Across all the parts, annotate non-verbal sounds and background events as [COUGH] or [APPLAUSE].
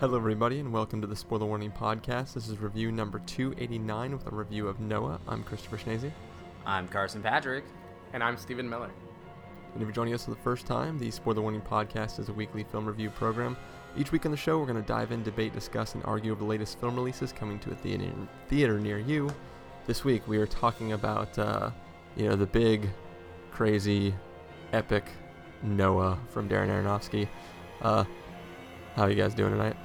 Hello, everybody, and welcome to the Spoiler Warning Podcast. This is review number 289 with a review of Noah. I'm Christopher Schnese. I'm Carson Patrick. And I'm Stephen Miller. And if you're joining us for the first time, the Spoiler Warning Podcast is a weekly film review program. Each week on the show, we're going to dive in, debate, discuss, and argue over the latest film releases coming to a theater, theater near you. This week, we are talking about, uh, you know, the big, crazy, epic Noah from Darren Aronofsky. Uh, how are you guys doing tonight?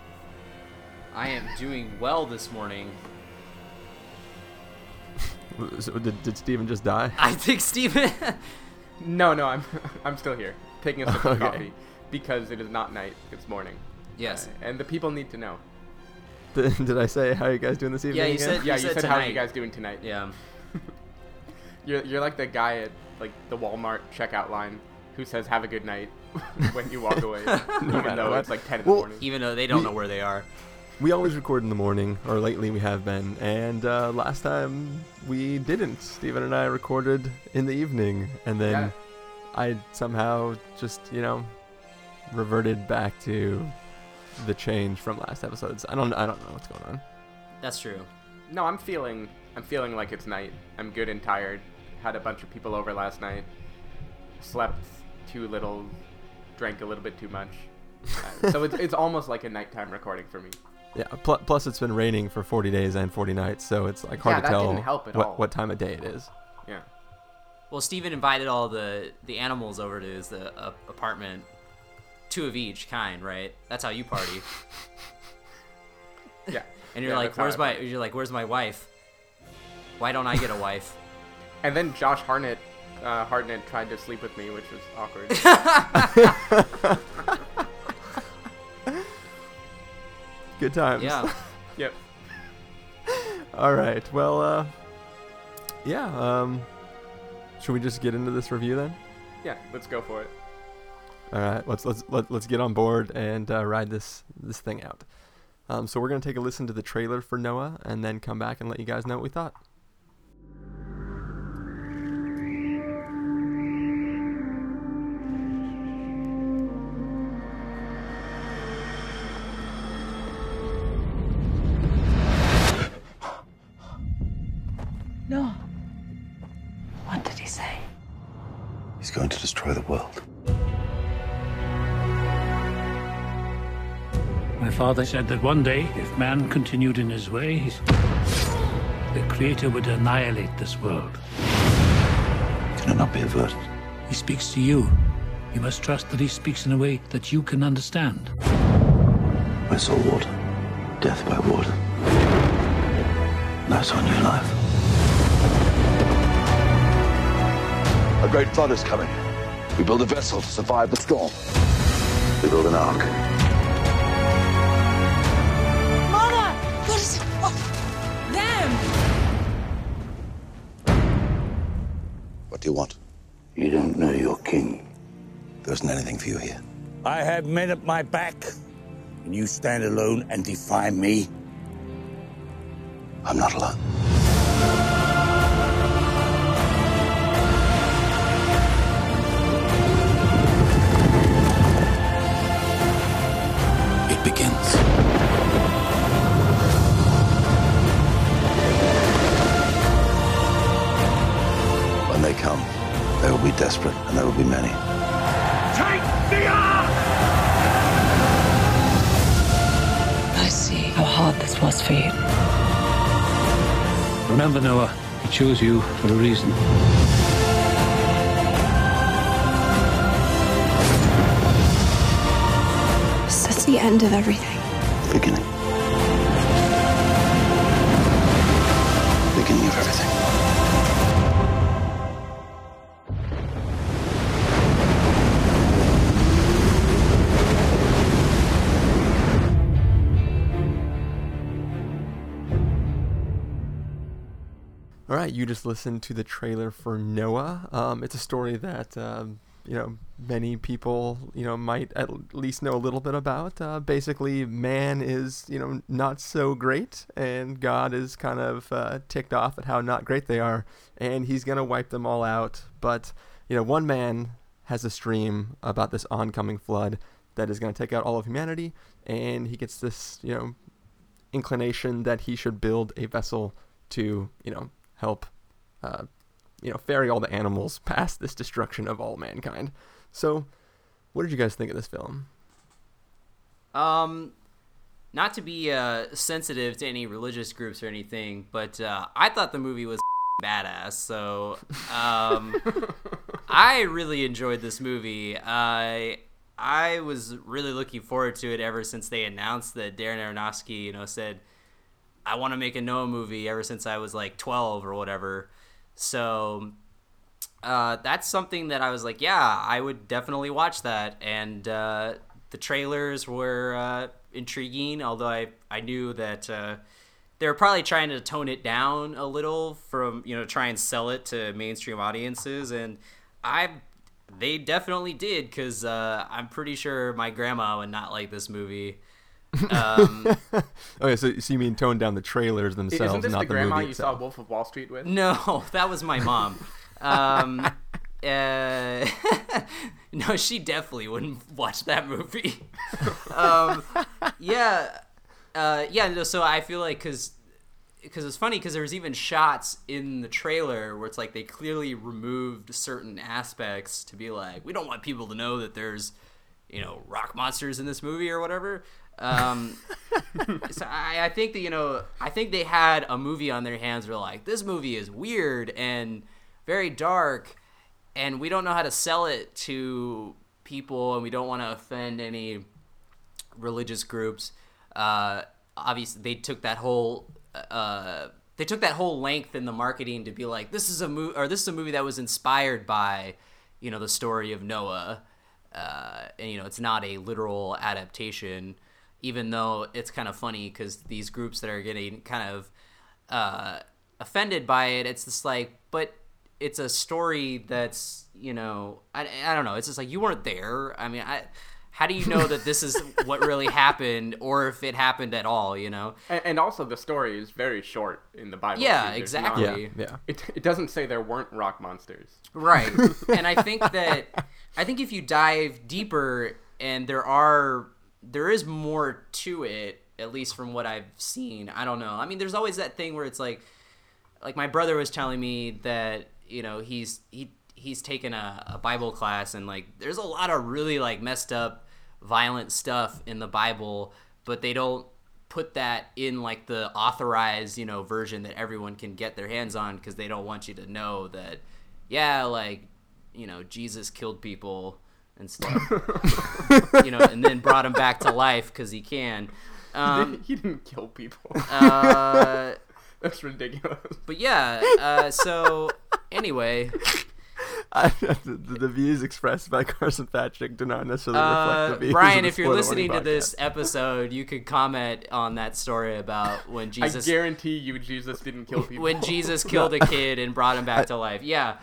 I am doing well this morning. [LAUGHS] So did, did Stephen just die? I think Stephen. [LAUGHS] No, no, I'm [LAUGHS] I'm still here, taking a sip of Okay. coffee because it is not night; it's morning. yes. Uh, and the people need to know. Did, did I say how are you guys doing this evening? Yeah, you again? said- yeah, you you said said how are you guys doing tonight? Yeah. You're you're like the guy at like the Walmart checkout line who says "Have a good night" when you walk away, even though what. it's like ten in Well, the morning. Even though they don't We- know where they are. We always record in the morning, or lately we have been. And uh, last time we didn't. Stephen and I recorded in the evening, and then Yeah. I somehow just, you know, reverted back to the change from last episodes. I don't, I don't know what's going on. That's true. No, I'm feeling I'm feeling like it's night. I'm good and tired. Had a bunch of people over last night. Slept too little. Drank a little bit too much. Uh, [LAUGHS] so it's, it's almost like a nighttime recording for me. Yeah. Pl- plus, it's been raining for 40 days and 40 nights, so it's like hard Yeah, to tell help what, what time of day it is. Yeah. Well, Stephen invited all the the animals over to his uh, apartment, two of each kind, right? That's how you party. [LAUGHS] [LAUGHS] Yeah. And you're Yeah, like, "Where's my?" You're like, "Where's my wife? Why don't I get a wife?" [LAUGHS] And then Josh Hartnett, uh, Hartnett tried to sleep with me, which was awkward. Good times. yeah. [LAUGHS] yep. [LAUGHS] All right. Well, uh, yeah. Um, should we just get into this review then? Yeah. Let's go for it. All right, let's let's let, let's get on board and uh, ride this this thing out. Um, so we're gonna take a listen to the trailer for Noah, and then come back and let you guys know what we thought. Father said that one day, if man continued in his ways, the Creator would annihilate this world. Can it not be averted? He speaks to you. You must trust that he speaks in a way that you can understand. I saw water. Death by water. And I saw new life. A great flood is coming. We build a vessel to survive the storm. We build an ark. Do you want? You don't know your king. There isn't anything for you here. I have men at my back, and you stand alone and defy me. I'm not alone. He chose you for a reason. This is the end of everything. Beginning. Beginning you just listened to the trailer for Noah. Um, it's a story that um, you know many people you know might at least know a little bit about. Uh, basically, man is you know not so great, and God is kind of uh, ticked off at how not great they are, and He's gonna wipe them all out. But you know, one man has a stream about this oncoming flood, that is to take out all of humanity, and he gets this, you know, inclination that he should build a vessel to, you know, help, uh, you know, ferry all the animals [LAUGHS] past this destruction of all mankind. So, what did you guys think of this film? Um, not to be uh, sensitive to any religious groups or anything, but uh, I thought the movie was [LAUGHS] badass. So um, [LAUGHS] I really enjoyed this movie. I I was really looking forward to it ever since they announced that Darren Aronofsky, you know, said I want to make a Noah movie ever since I was like 12 or whatever. So uh, that's something that I was like, yeah, I would definitely watch that. And uh, the trailers were uh, intriguing, although I I knew that uh, they were probably trying to tone it down a little from you know try and sell it to mainstream audiences, and I they definitely did because uh, I'm pretty sure my grandma would not like this movie. Um, [LAUGHS] okay, so, so you mean tone down the trailers themselves, Isn't this not the grandma movie you itself? saw Wolf of Wall Street with? No, [LAUGHS] that was my mom. Um, [LAUGHS] uh, no, she definitely wouldn't watch that movie. um, yeah, uh, yeah. No, so I feel like because because it's funny because there was even shots in the trailer where it's like they clearly removed certain aspects to be like we don't want people to know that there's you know rock monsters in this movie or whatever. Um, so I, I think that you know I think they had a movie on their hands. Where like this movie is weird and very dark, and we don't know how to sell it to people, and we don't want to offend any religious groups. Uh, obviously, they took that whole uh, they took that whole length in the marketing to be like this is a movie or this is a movie that was inspired by you know the story of Noah. Uh, and you know it's not a literal adaptation even though it's kind of funny because these groups that are getting kind of uh, offended by it it's just like but it's a story that's you know I, I don't know it's just like you weren't there i mean i how do you know that this is [LAUGHS] what really happened or if it happened at all you know And, and also, the story is very short in the Bible. Yeah, too. Exactly. not- Yeah, yeah. It, it doesn't say there weren't rock monsters. Right. [LAUGHS] and I think that I think if you dive deeper and there are there is more to it, at least from what I've seen. I don't know. I mean, there's always that thing where it's like like my brother was telling me that, you know, he's he he's taken a, a Bible class and like there's a lot of really like messed up violent stuff in the Bible, but they don't put that in like the authorized, you know, version that everyone can get their hands on because they don't want you to know that yeah, like, you know, Jesus killed people and stuff. you know, and then brought him back to life because he can. Um, [LAUGHS] he didn't kill people. uh, [LAUGHS] That's ridiculous. but yeah, uh, so anyway, [LAUGHS] I, the, the views expressed by Carson Patrick do not necessarily uh, reflect the views. Brian, of the if you're listening to Warning this episode, you could comment on that story about when Jesus I guarantee you, Jesus didn't kill people. when Jesus killed a kid and brought him back to life. Yeah,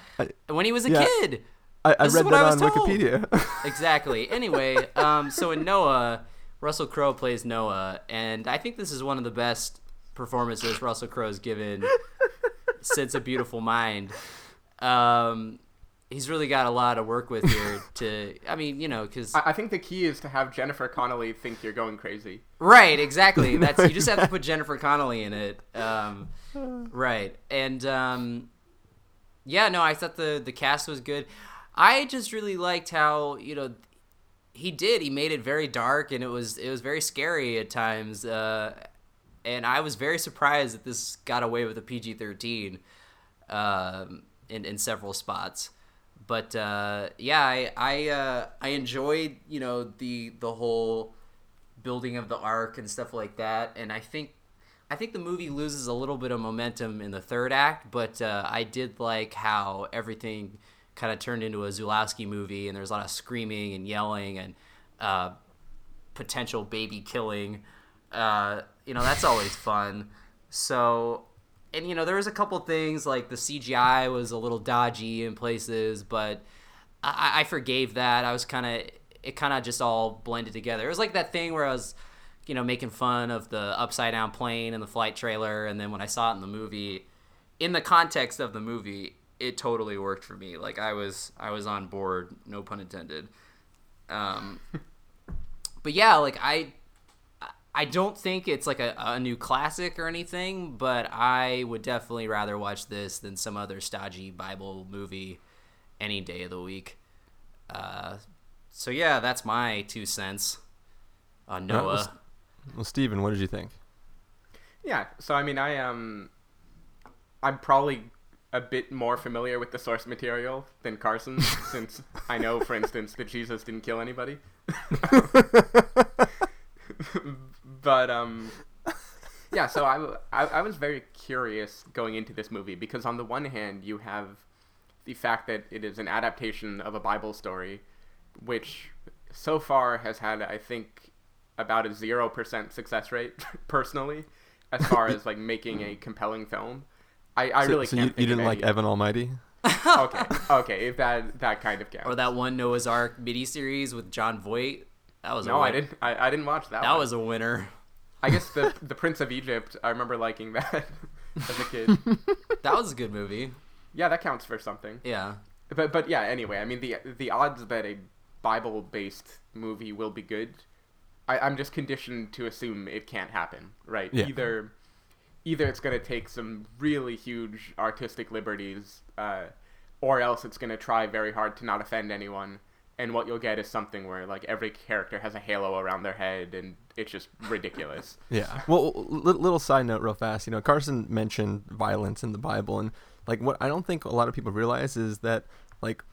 when he was a yeah. kid. I, I read what that I on told. Wikipedia. [LAUGHS] Exactly. Anyway, um, so in Noah, Russell Crowe plays Noah, and I think this is one of the best performances Russell Crowe's given [LAUGHS] since A Beautiful Mind. Um, he's really got a lot of work with here. [LAUGHS] To, I mean, you know, because I, I think the key is to have Jennifer Connelly think you're going crazy. Right, exactly. That's you just have to put Jennifer Connelly in it. Um, [SIGHS] right, and um, yeah, no, I thought the the cast was good. I just really liked how you know he did. He made it very dark, and it was it was very scary at times. Uh, and I was very surprised that this got away with a PG thirteen um, in in several spots. But uh, yeah, I I, uh, I enjoyed you know the the whole building of the ark and stuff like that. And I think I think the movie loses a little bit of momentum in the third act, but uh, I did like how everything kind of turned into a Zulawski movie, and there's a lot of screaming and yelling and uh, potential baby killing. Uh, you know, that's always fun. So, and you know, there was a couple things like the CGI was a little dodgy in places, but I, I forgave that. I was kind of, it kind of just all blended together. It was like that thing where I was, you know, making fun of the upside down plane and the flight trailer, and then when I saw it in the movie, in the context of the movie, it totally worked for me. Like I was, I was on board. No pun intended. Um, [LAUGHS] but yeah, like I I don't think it's like a, a new classic or anything, but I would definitely rather watch this than some other stodgy Bible movie any day of the week. Uh, so yeah, that's my two cents on Well, Noah. s- Well, Stephen, what did you think? Yeah, so I mean, I um, I'm probably a bit more familiar with the source material than Carson, [LAUGHS] since I know, for instance, that Jesus didn't kill anybody. [LAUGHS] but um, yeah. So I I was very curious going into this movie because on the one hand you have the fact that it is an adaptation of a Bible story, which so far has had I think about a zero percent success rate [LAUGHS] personally, as far as like making a compelling film. I, I so, really so can't. you, think you didn't like Evan Almighty? [LAUGHS] okay, [LAUGHS] okay, if that that kind of counts. or that one Noah's Ark mini series with Jon Voight. That was a No, I didn't. I, I didn't watch that. That one. was a winner. I guess the [LAUGHS] the Prince of Egypt. I remember liking that as a kid. That was a good movie. yeah, that counts for something. Yeah. But but yeah. Anyway, I mean the the odds that a Bible based movie will be good, I, I'm just conditioned to assume it can't happen. Right? Yeah. Either either it's going to take some really huge artistic liberties, uh, or else it's going to try very hard to not offend anyone. And what you'll get is something where like every character has a halo around their head, and it's just ridiculous. [LAUGHS] Yeah. Well, li- little side note, real fast. You know, Carson mentioned violence in the Bible, and like what I don't think a lot of people realize is that like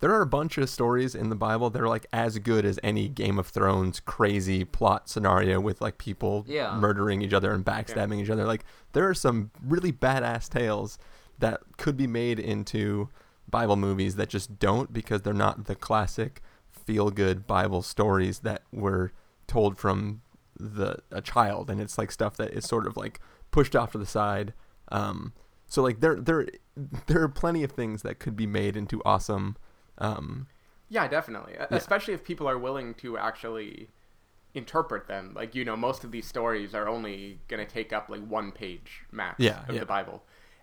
there are a bunch of stories in the Bible that are like as good as any Game of Thrones crazy plot scenario with like people Yeah. murdering each other and backstabbing each other. Like there are some really badass tales that could be made into Bible movies that just don't because they're not the classic feel good Bible stories that were told from the a child and it's like stuff that is sort of like pushed off to the side. Um, so like there there there are plenty of things that could be made into awesome um, Yeah, definitely. E- Especially if people are willing to actually interpret them. Like, you know, most of these stories are only going to take up like one page max Yeah, of yeah. the Bible.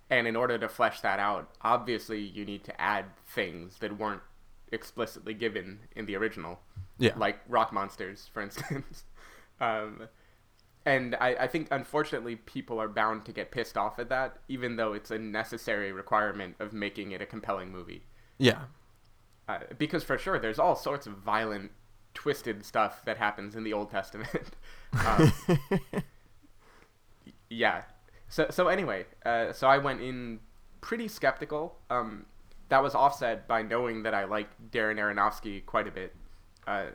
And in order to flesh that out, obviously you need to add things that weren't explicitly given in the original. Yeah. Like rock monsters, for instance. [LAUGHS] um, and I, I think, unfortunately, people are bound to get pissed off at that, even though it's a necessary requirement of making it a compelling movie yeah. Uh, because for sure there's all sorts of violent twisted stuff that happens in the old testament. [LAUGHS] Um, [LAUGHS] yeah. So so anyway uh, so i went in pretty skeptical. Um, that was offset by knowing that i liked darren aronofsky quite a bit. Uh,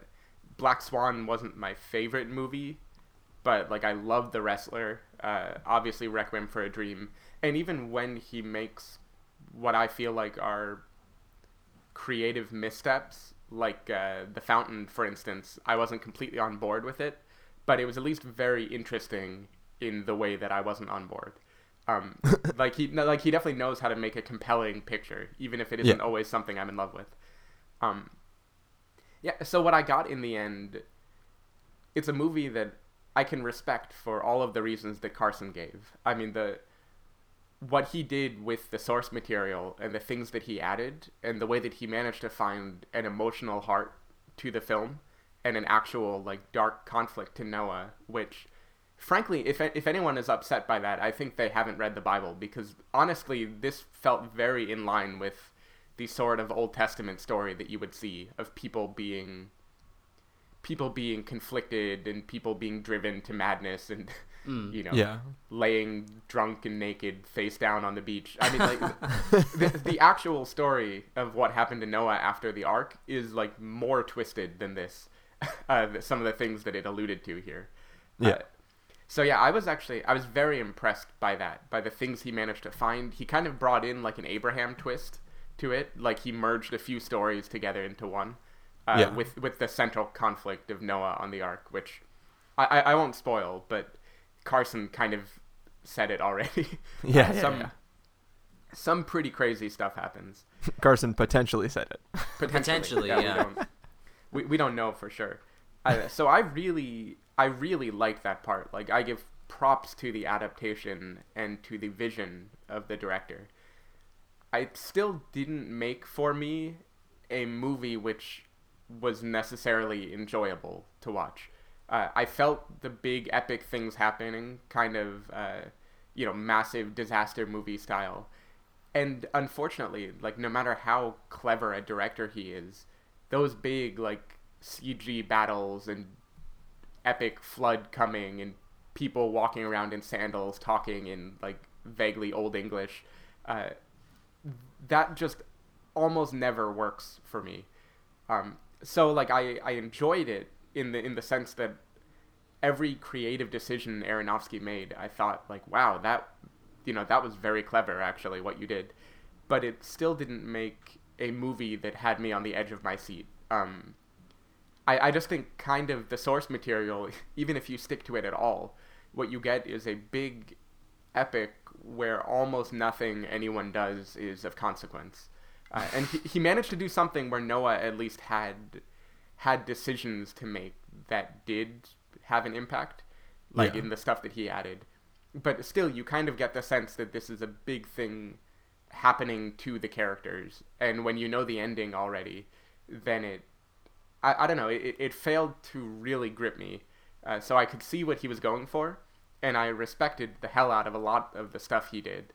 black swan wasn't my favorite movie but like I love the wrestler. Uh, obviously, Requiem for a Dream, and even when he makes what I feel like are creative missteps, like uh, the Fountain, for instance, I wasn't completely on board with it, but it was at least very interesting in the way that I wasn't on board. Um, [LAUGHS] like he, like he definitely knows how to make a compelling picture, even if it isn't Yeah. always something I'm in love with. Um, yeah. So what I got in the end it's a movie that I can respect for all of the reasons that Carson gave. I mean the what he did with the source material and the things that he added and the way that he managed to find an emotional heart to the film and an actual like dark conflict to Noah which frankly if if anyone is upset by that I think they haven't read the Bible because honestly this felt very in line with the sort of Old Testament story that you would see of people being people being conflicted and people being driven to madness and you know Yeah. laying drunk and naked face down on the beach i mean like [LAUGHS] the, the actual story of what happened to noah after the ark is like more twisted than this [LAUGHS] uh, some of the things that it alluded to here Yeah. Uh, so yeah i was actually i was very impressed by that by the things he managed to find he kind of brought in like an abraham twist to it like he merged a few stories together into one uh, Yeah. with with the central conflict of Noah on the ark, which I, I, I won't spoil, but Carson kind of said it already. Yeah, [LAUGHS] Uh, yeah, some yeah. some pretty crazy stuff happens. [LAUGHS] Carson potentially said it. Potentially, We yeah. don't, we, we don't know for sure. Uh, so I really I really like that part. Like I give props to the adaptation and to the vision of the director. I still didn't make for me a movie which was necessarily enjoyable to watch. Uh, I felt the big epic things happening, kind of, uh, you know, massive disaster movie style. And unfortunately, like no matter how clever a director he is, those big like CG battles and epic flood coming and people walking around in sandals talking in like vaguely old English, uh, that just almost never works for me. Um, so like I, I enjoyed it in the in the sense that every creative decision Aronofsky made, I thought like, wow, that you know that was very clever actually what you did, but it still didn't make a movie that had me on the edge of my seat. Um, I, I just think kind of the source material, [LAUGHS] even if you stick to it at all, what you get is a big epic where almost nothing anyone does is of consequence. Uh, and he, he managed to do something where Noah at least had had decisions to make that did have an impact, like Yeah. in the stuff that he added. But still, you kind of get the sense that this is a big thing happening to the characters, and when you know the ending already, then it, I, I don't know, it, it failed to really grip me. Uh, so I could see what he was going for, and I respected the hell out of a lot of the stuff he did.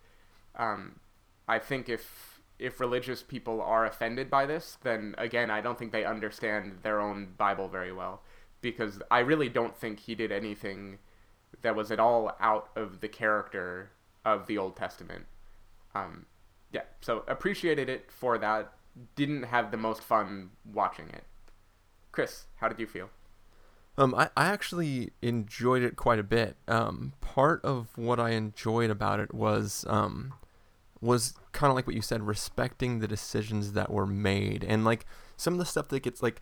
Um, I think if if religious people are offended by this, then again, I don't think they understand their own Bible very well, because I really don't think he did anything that was at all out of the character of the Old Testament. Um, yeah, so appreciated it for that. Didn't have the most fun watching it. Chris, how did you feel? Um, I, I actually enjoyed it quite a bit. Um, part of what I enjoyed about it was um, was kind of like what you said, respecting the decisions that were made, and like some of the stuff that gets like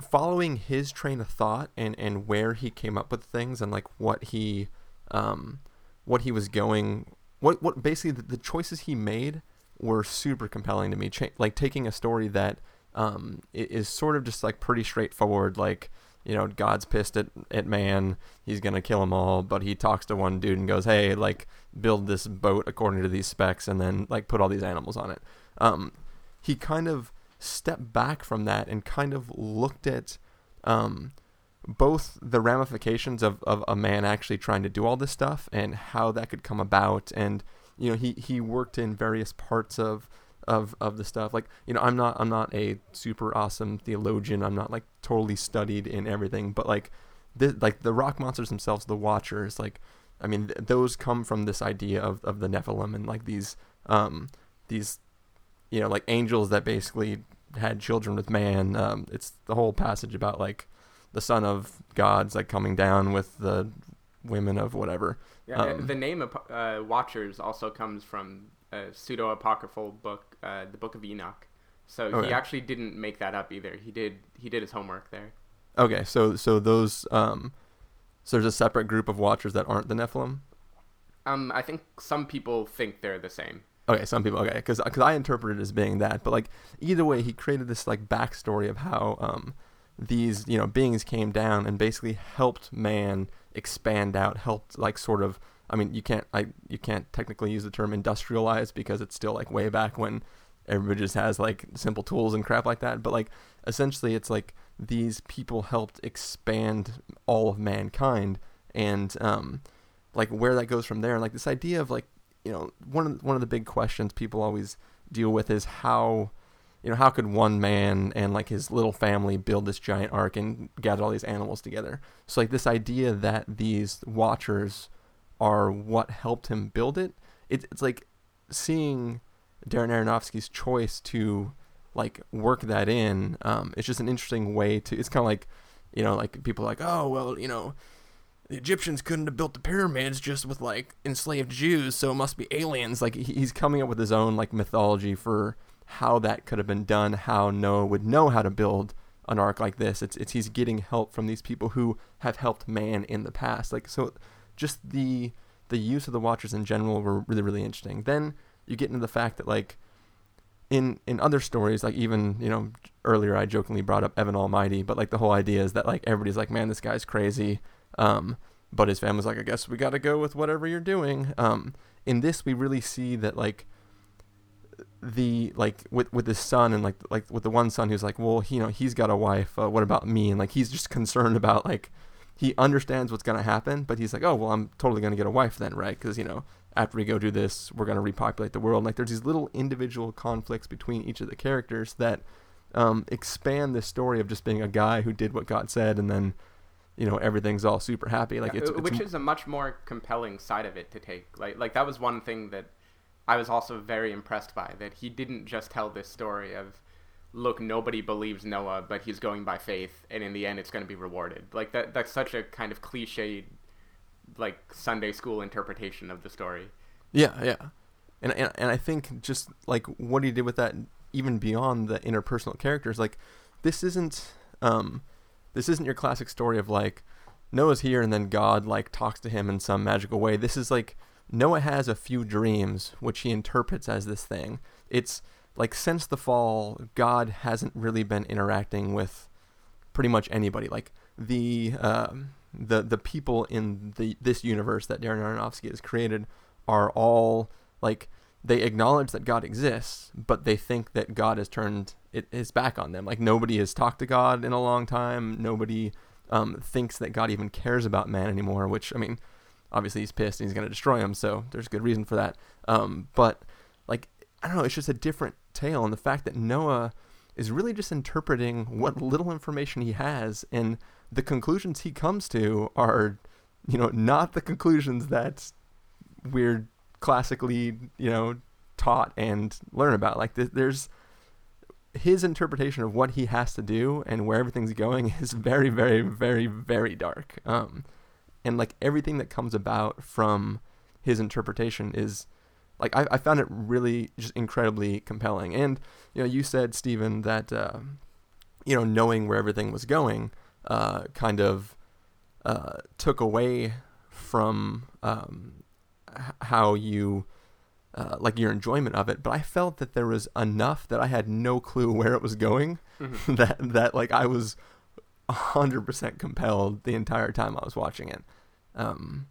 following his train of thought and and where he came up with things and like what he um what he was going what what basically the, the choices he made were super compelling to me. Cha- like taking a story that um is sort of just like pretty straightforward like you know god's pissed at, at man. He's gonna kill them all. But he talks to one dude and goes hey like build this boat according to these specs and then like put all these animals on it. Um he kind of stepped back from that and kind of looked at um, both the ramifications of, of a man actually trying to do all this stuff and how that could come about. And you know he, he worked in various parts of of, of the stuff like you know I'm not I'm not a super awesome theologian I'm not like totally studied in everything but like this, like the rock monsters themselves the watchers like I mean th- those come from this idea of, of the Nephilim and like these um these you know, like angels that basically had children with man. Um, it's the whole passage about like the son of God's like coming down with the women of whatever. Yeah, Um, the name of uh, Watchers also comes from a pseudo apocryphal book, uh, the Book of Enoch. So Okay. he actually didn't make that up either. He did he did his homework there. Okay, so so those um, so there's a separate group of watchers that aren't the Nephilim. Um, I think some people think they're the same. Okay, some people okay, because I interpret it as being that, but like either way, he created this like backstory of how um these you know beings came down and basically helped man expand out, helped like sort of. I mean, you can't I you can't technically use the term industrialized because it's still like way back when everybody just has like simple tools and crap like that. But like essentially, it's like these people helped expand all of mankind and um like where that goes from there and like this idea of like you know one of one of the big questions people always deal with is how you know how could one man and like his little family build this giant ark and gather all these animals together so like this idea that these watchers are what helped him build it, it it's like seeing Darren Aronofsky's choice to like work that in um it's just an interesting way to it's kind of like you know like people like oh well you know the Egyptians couldn't have built the pyramids just with like enslaved Jews, so it must be aliens. Like he's coming up with his own like mythology for how that could have been done, how Noah would know how to build an ark like this. It's it's he's getting help from these people who have helped man in the past. Like so, just the the use of the Watchers in general were really really interesting. Then you get into the fact that like in in other stories, like even you know earlier I jokingly brought up Evan Almighty, but like the whole idea is that like everybody's like, man, this guy's crazy. Um, but his family's like, I guess we got to go with whatever you're doing. Um, in this, we really see that like the like with with his son and like like with the one son who's like, well, he, you know, he's got a wife. Uh, what about me? And like he's just concerned about like he understands what's going to happen, but he's like, oh well, I'm totally going to get a wife then, right? Because you know after we go do this, we're going to repopulate the world. Like there's these little individual conflicts between each of the characters that um, expand this story of just being a guy who did what God said, and then you know everything's all super happy. Like it's which is a much more compelling side of it to take. Like like that was one thing that I was also very impressed by that he didn't just tell this story of look nobody believes Noah but he's going by faith and in the end it's going to be rewarded. Like that that's such a kind of cliched like Sunday school interpretation of the story. Yeah, yeah, and, and and I think just like what he did with that, even beyond the interpersonal characters, like this isn't um, this isn't your classic story of like Noah's here and then God like talks to him in some magical way. This is like Noah has a few dreams which he interprets as this thing. It's like since the fall, God hasn't really been interacting with pretty much anybody. Like the um, the the people in the this universe that Darren Aronofsky has created are all like they acknowledge that God exists, but they think that God has turned it, his back on them. Like nobody has talked to God in a long time. Nobody um, thinks that God even cares about man anymore. Which I mean, obviously he's pissed and he's going to destroy him. So there's good reason for that. Um, but like I don't know, it's just a different tale, and the fact that Noah is really just interpreting what little information he has, and the conclusions he comes to are, you know, not the conclusions that we're classically, you know, taught and learn about. Like th- there's his interpretation of what he has to do and where everything's going [LAUGHS] is very, very, very, very dark. Um, and like everything that comes about from his interpretation is like I, I found it really just incredibly compelling. And you know, you said Stephen that uh, you know knowing where everything was going uh, kind of uh, took away from um, how you uh, like your enjoyment of it. But I felt that there was enough that I had no clue [LAUGHS] where it was going. [LAUGHS] that that like I was hundred percent compelled the entire time I was watching it. Um,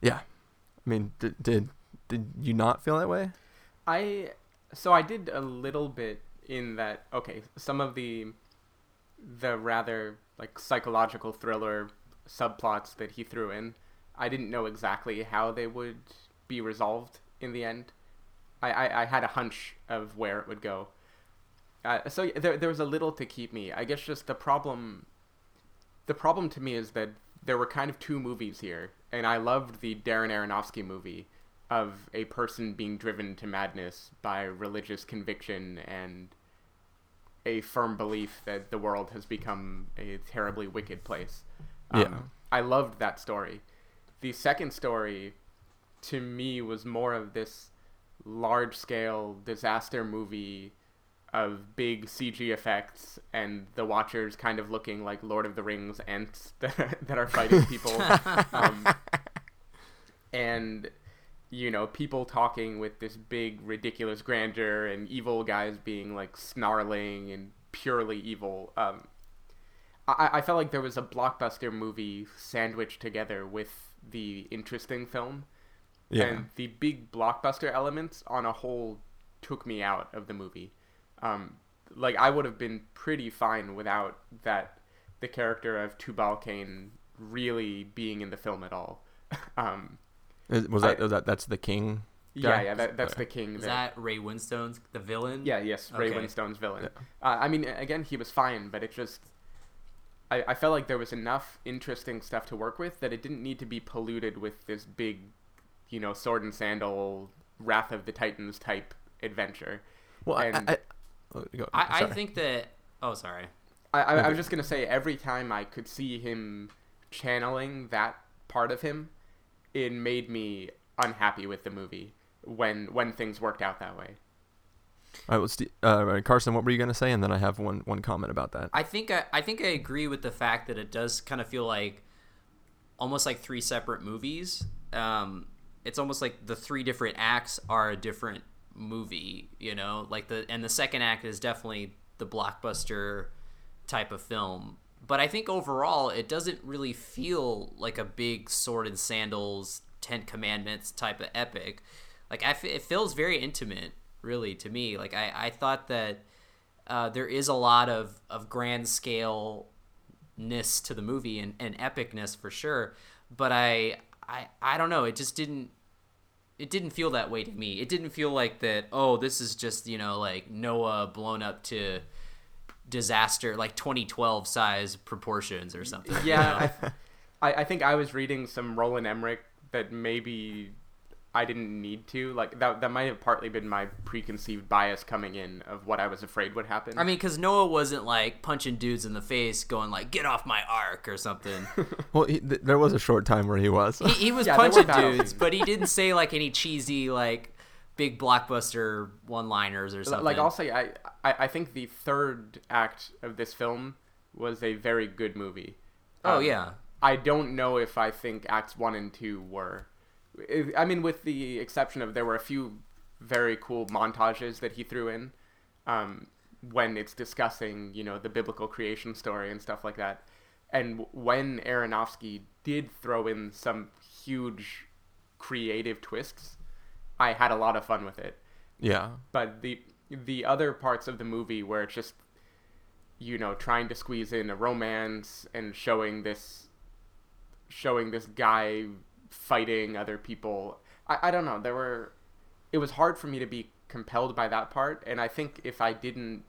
yeah, I mean, did, did did you not feel that way? I so I did a little bit in that okay, some of the the rather like psychological thriller subplots that he threw in, I didn't know exactly how they would be resolved in the end. I, I, I had a hunch of where it would go. Uh, so there, there was a little to keep me. I guess just the problem the problem to me is that there were kind of two movies here, and I loved the Darren Aronofsky movie of a person being driven to madness by religious conviction and a firm belief that the world has become a terribly wicked place. Um, Yeah. I loved that story. The second story, to me, was more of this large scale disaster movie of big CG effects and the watchers kind of looking like Lord of the Rings ants that [LAUGHS] are, that are fighting people. [LAUGHS] um, and you know people talking with this big ridiculous grandeur and evil guys being like snarling and purely evil um, I, I felt like there was a blockbuster movie sandwiched together with the interesting film. Yeah. and the big blockbuster elements on a whole took me out of the movie. Um, like i would have been pretty fine without that the character of tubal cain really being in the film at all. [LAUGHS] Um, Was that, I- was that that's the king? yeah, guy? yeah, that, that's Okay. the king. Is that- that Ray Winstone's the villain? yeah, yes, Ray Okay. Winstone's villain. Uh, I mean, again, he was fine, but it just, I, I felt like there was enough interesting stuff to work with that it didn't need to be polluted with this big, you know, sword and sandal, Wrath of the Titans type adventure. Well, I, And- I, I, oh, I, I think that. Oh, sorry. I, I, I was just gonna say every time I could see him channeling that part of him, it made me unhappy with the movie when when things worked out that way. All right, well, Ste uh, Carson, what were you gonna say? And then I have one one comment about that. I think I, I think I agree with the fact that it does kind of feel like almost like three separate movies. Um, it's almost like the three different acts are a different movie, you know, like the and the second act is definitely the blockbuster type of film. But I think overall, it doesn't really feel like a big sword and sandals, Ten Commandments type of epic. Like I, f- it feels very intimate, really, to me. Like I, I thought that uh, there is a lot of, of grand scale ness to the movie and, and epicness for sure. But I I I don't know. It just didn't it didn't feel that way to me. It didn't feel like that. Oh, this is just you know like Noah blown up to disaster like 2012 size proportions or something. you Yeah, know? I, I, I think I was reading some Roland Emmerich that maybe I didn't need to. Like that that might have partly been my preconceived bias coming in of what I was afraid would happen. I mean, because Noah wasn't like punching dudes in the face, going like "Get off my ark" or something. [LAUGHS] Well, he, th- there was a short time where he was. he, he was Yeah, punching dudes, but he didn't say like any cheesy like big blockbuster one-liners or something. like I'll say, I, I I think the third act of this film was a very good movie. oh Um, yeah, I don't know if I think acts one and two were. I- I mean, with the exception of there were a few very cool montages that he threw in um, when it's discussing, you know, the biblical creation story and stuff like that. And when Aronofsky did throw in some huge creative twists, I had a lot of fun with it. Yeah. but the the other parts of the movie where it's just you know trying to squeeze in a romance and showing this showing this guy fighting other people. I, I don't know. There were it was hard for me to be compelled by that part. And i think if i didn't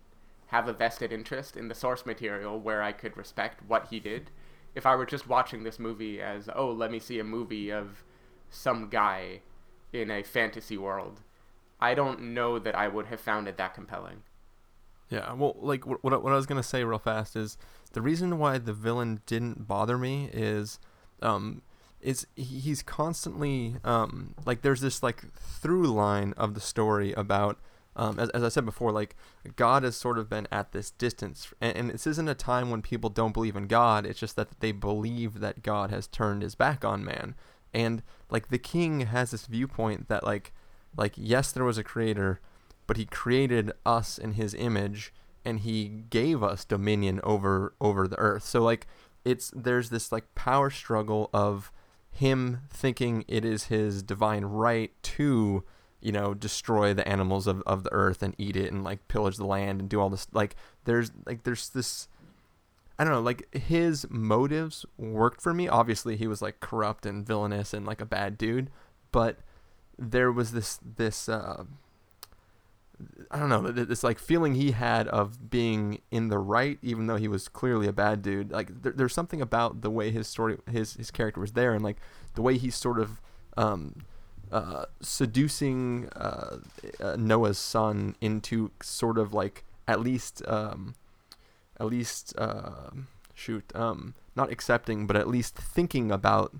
have a vested interest in the source material where i could respect what he did if i were just watching this movie as oh let me see a movie of some guy in a fantasy world I don't know that I would have found it that compelling. Yeah, well, like what what I- was gonna say real fast is the reason why the villain didn't bother me is, um, is he's constantly um like there's this like through line of the story about um as as I said before like God has sort of been at this distance and, and this isn't a time when people don't believe in God it's just that they believe that God has turned his back on man and like the king has this viewpoint that like like yes there was a creator but he created us in his image and he gave us dominion over over the earth. So like it's there's this like power struggle of him thinking it is his divine right to you know destroy the animals of, of the earth and eat it and like pillage the land and do all this like there's like there's this I don't know, like his motives worked for me. Obviously, he was like corrupt and villainous and like a bad dude, but there was this this uh, I don't know this like feeling he had of being in the right, even though he was clearly a bad dude. Like there, there's something about the way his story, his his character was there, and like the way he sort of um, uh, seducing uh, uh, Noah's son into sort of like at least um, at least uh, shoot um, not accepting, but at least thinking about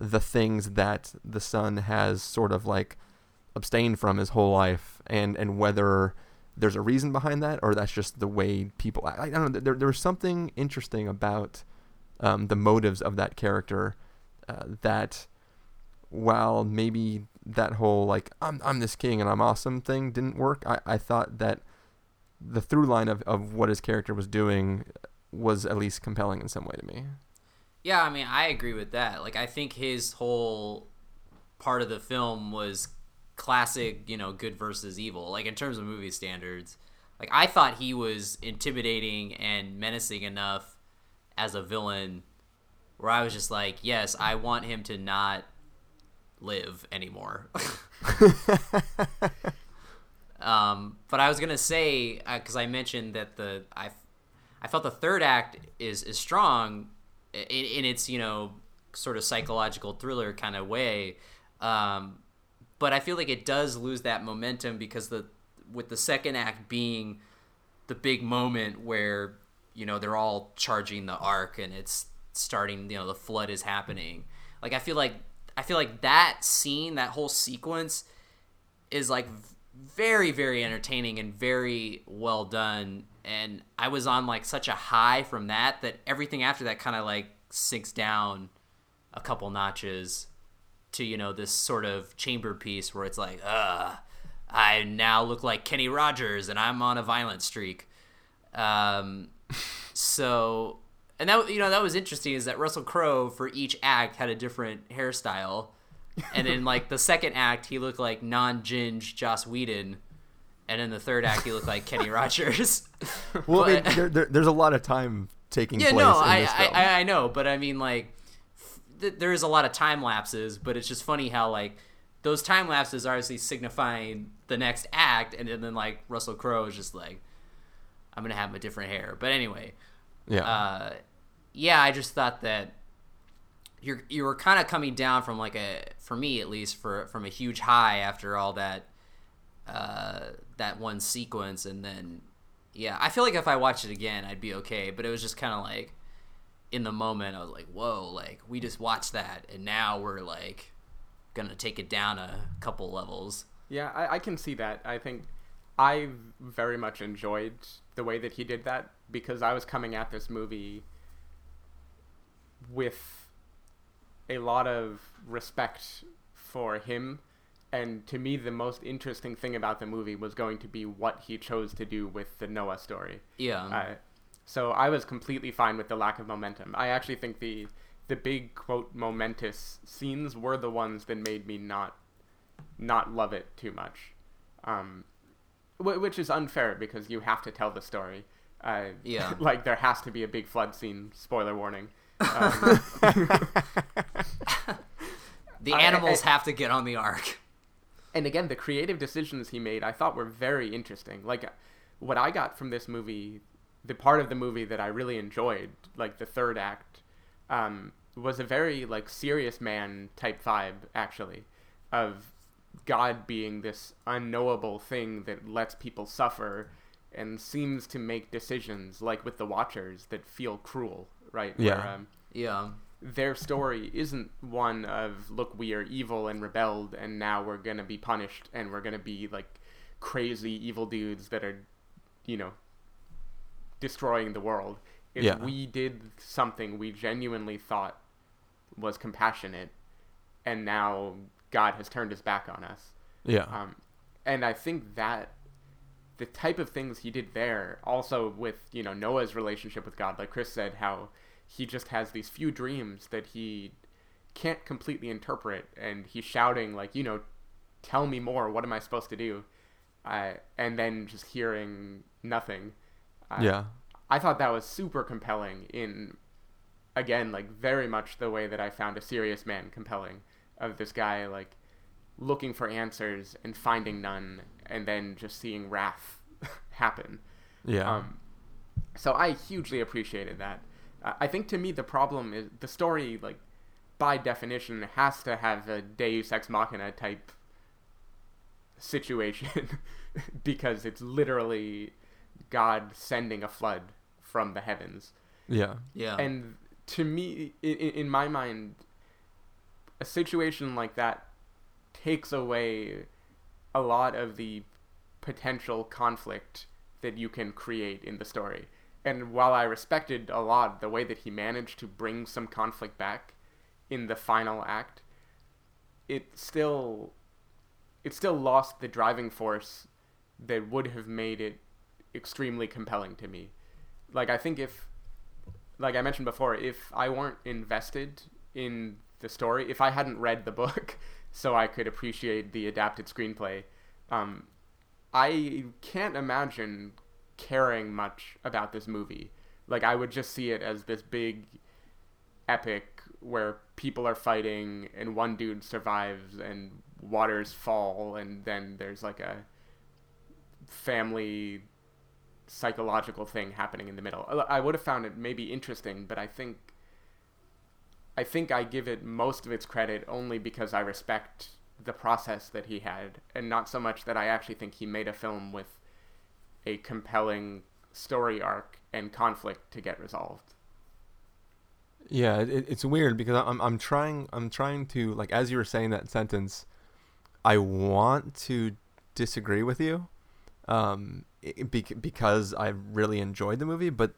the things that the son has sort of like abstained from his whole life and and whether there's a reason behind that or that's just the way people I, I don't know there, there was something interesting about um, the motives of that character uh, that while maybe that whole like I'm, I'm this king and I'm awesome thing didn't work I, I thought that the through line of, of what his character was doing was at least compelling in some way to me yeah. I mean, I agree with that. Like, I think his whole part of the film was classic, you know, good versus evil. Like in terms of movie standards, like I thought he was intimidating and menacing enough as a villain, where I was just like, yes, I want him to not live anymore. [LAUGHS] [LAUGHS] [LAUGHS] um, but I was gonna say because I mentioned that the I, I felt the third act is is strong in, in its you know sort of psychological thriller kind of way. Um, but I feel like it does lose that momentum because the with the second act being the big moment where you know they're all charging the ark and it's starting you know the flood is happening like i feel like i feel like that scene that whole sequence is like very very entertaining and very well done. And i was on like such a high from that that everything after that kind of like sinks down a couple notches to you know this sort of chamber piece where it's like uh i now look like kenny rogers and i'm on a violent streak. Um so and that you know that was interesting is that russell crowe for each act had a different hairstyle and in like the second act he looked like non-ginge joss whedon and in the third act he looked like kenny [LAUGHS] rogers well I mean, there, there, there's a lot of time taking yeah, place no, in I, this I, film. I I know, but I mean like th- there is a lot of time lapses, but it's just funny how like those time lapses are obviously signifying the next act, and then, then like Russell Crowe is just like, I'm gonna have a different hair. But anyway, yeah. uh, yeah, I just thought that you're you were kind of coming down from like a for me at least for from a huge high after all that uh, that one sequence, and then yeah, I feel like if I watched it again, I'd be okay. But it was just kind of like in the moment, I was like, whoa, like we just watched that, and now we're like gonna take it down a couple levels. Yeah, I, I can see that. I think I very much enjoyed the way that he did that because I was coming at this movie with a lot of respect for him. And to me, the most interesting thing about the movie was going to be what he chose to do with the Noah story. Yeah, Uh, so I was completely fine with the lack of momentum. I actually think the the big quote momentous scenes were the ones that made me not not love it too much, um, wh- which is unfair because you have to tell the story. Uh, Yeah. [LAUGHS] like there has to be a big flood scene. Spoiler warning. Um, the I- animals I- have to get on the ark. and again, the creative decisions he made, I thought were very interesting. Like, what I got from this movie, the part of the movie that I really enjoyed, like the third act, um, was a very like serious man type vibe, actually, of God being this unknowable thing that lets people suffer and seems to make decisions, like with the Watchers, that feel cruel, right? Yeah. um, Yeah, their story isn't one of look we are evil and rebelled and now we're gonna be punished and we're gonna be like crazy evil dudes that are you know destroying the world if Yeah. we did something we genuinely thought was compassionate and now god has turned his back on us yeah. um, and I think that the type of things he did there, also with you know Noah's relationship with God, like Chris said, how he just has these few dreams that he can't completely interpret, and he's shouting like, you know, tell me more. What am I supposed to do? Uh, and then just hearing nothing. Uh, yeah. I thought that was super compelling in again like very much the way that I found a serious man compelling of this guy like looking for answers and finding none and then just seeing wrath [LAUGHS] happen. Yeah. Um, so I hugely appreciated that. I think to me the problem is the story like by definition has to have a Deus ex machina type situation [LAUGHS] because it's literally God sending a flood from the heavens. yeah. yeah, And to me, in, in my mind, a situation like that takes away a lot of the potential conflict that you can create in the story. And while I respected a lot the way that he managed to bring some conflict back in the final act, it still it still lost the driving force that would have made it extremely compelling to me. Like I think if like I mentioned before, if I weren't invested in the story, if I hadn't read the book [LAUGHS] so I could appreciate the adapted screenplay, um, I can't imagine caring much about this movie. Like I would just see it as this big epic where people are fighting and one dude survives and waters fall and then there's like a family psychological thing happening in the middle. I- would have found it maybe interesting, but I think I think I give it most of its credit only because I respect the process that he had and not so much that I actually think he made a film with a compelling story arc and conflict to get resolved. Yeah, it, it's weird because I'm I'm trying I'm trying to like as you were saying that sentence, I want to disagree with you, um, bec- because I really enjoyed the movie, but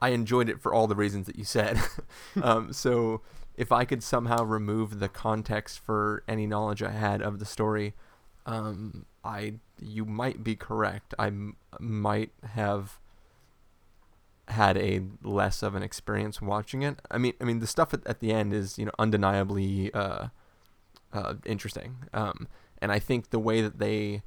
I enjoyed it for all the reasons that you said. [LAUGHS] um, so if I could somehow remove the context for any knowledge I had of the story, um, I you might be correct. I m- might have had a less of an experience watching it. I mean, I mean the stuff at, at the end is you know undeniably uh, uh, interesting, um, and I think the way that they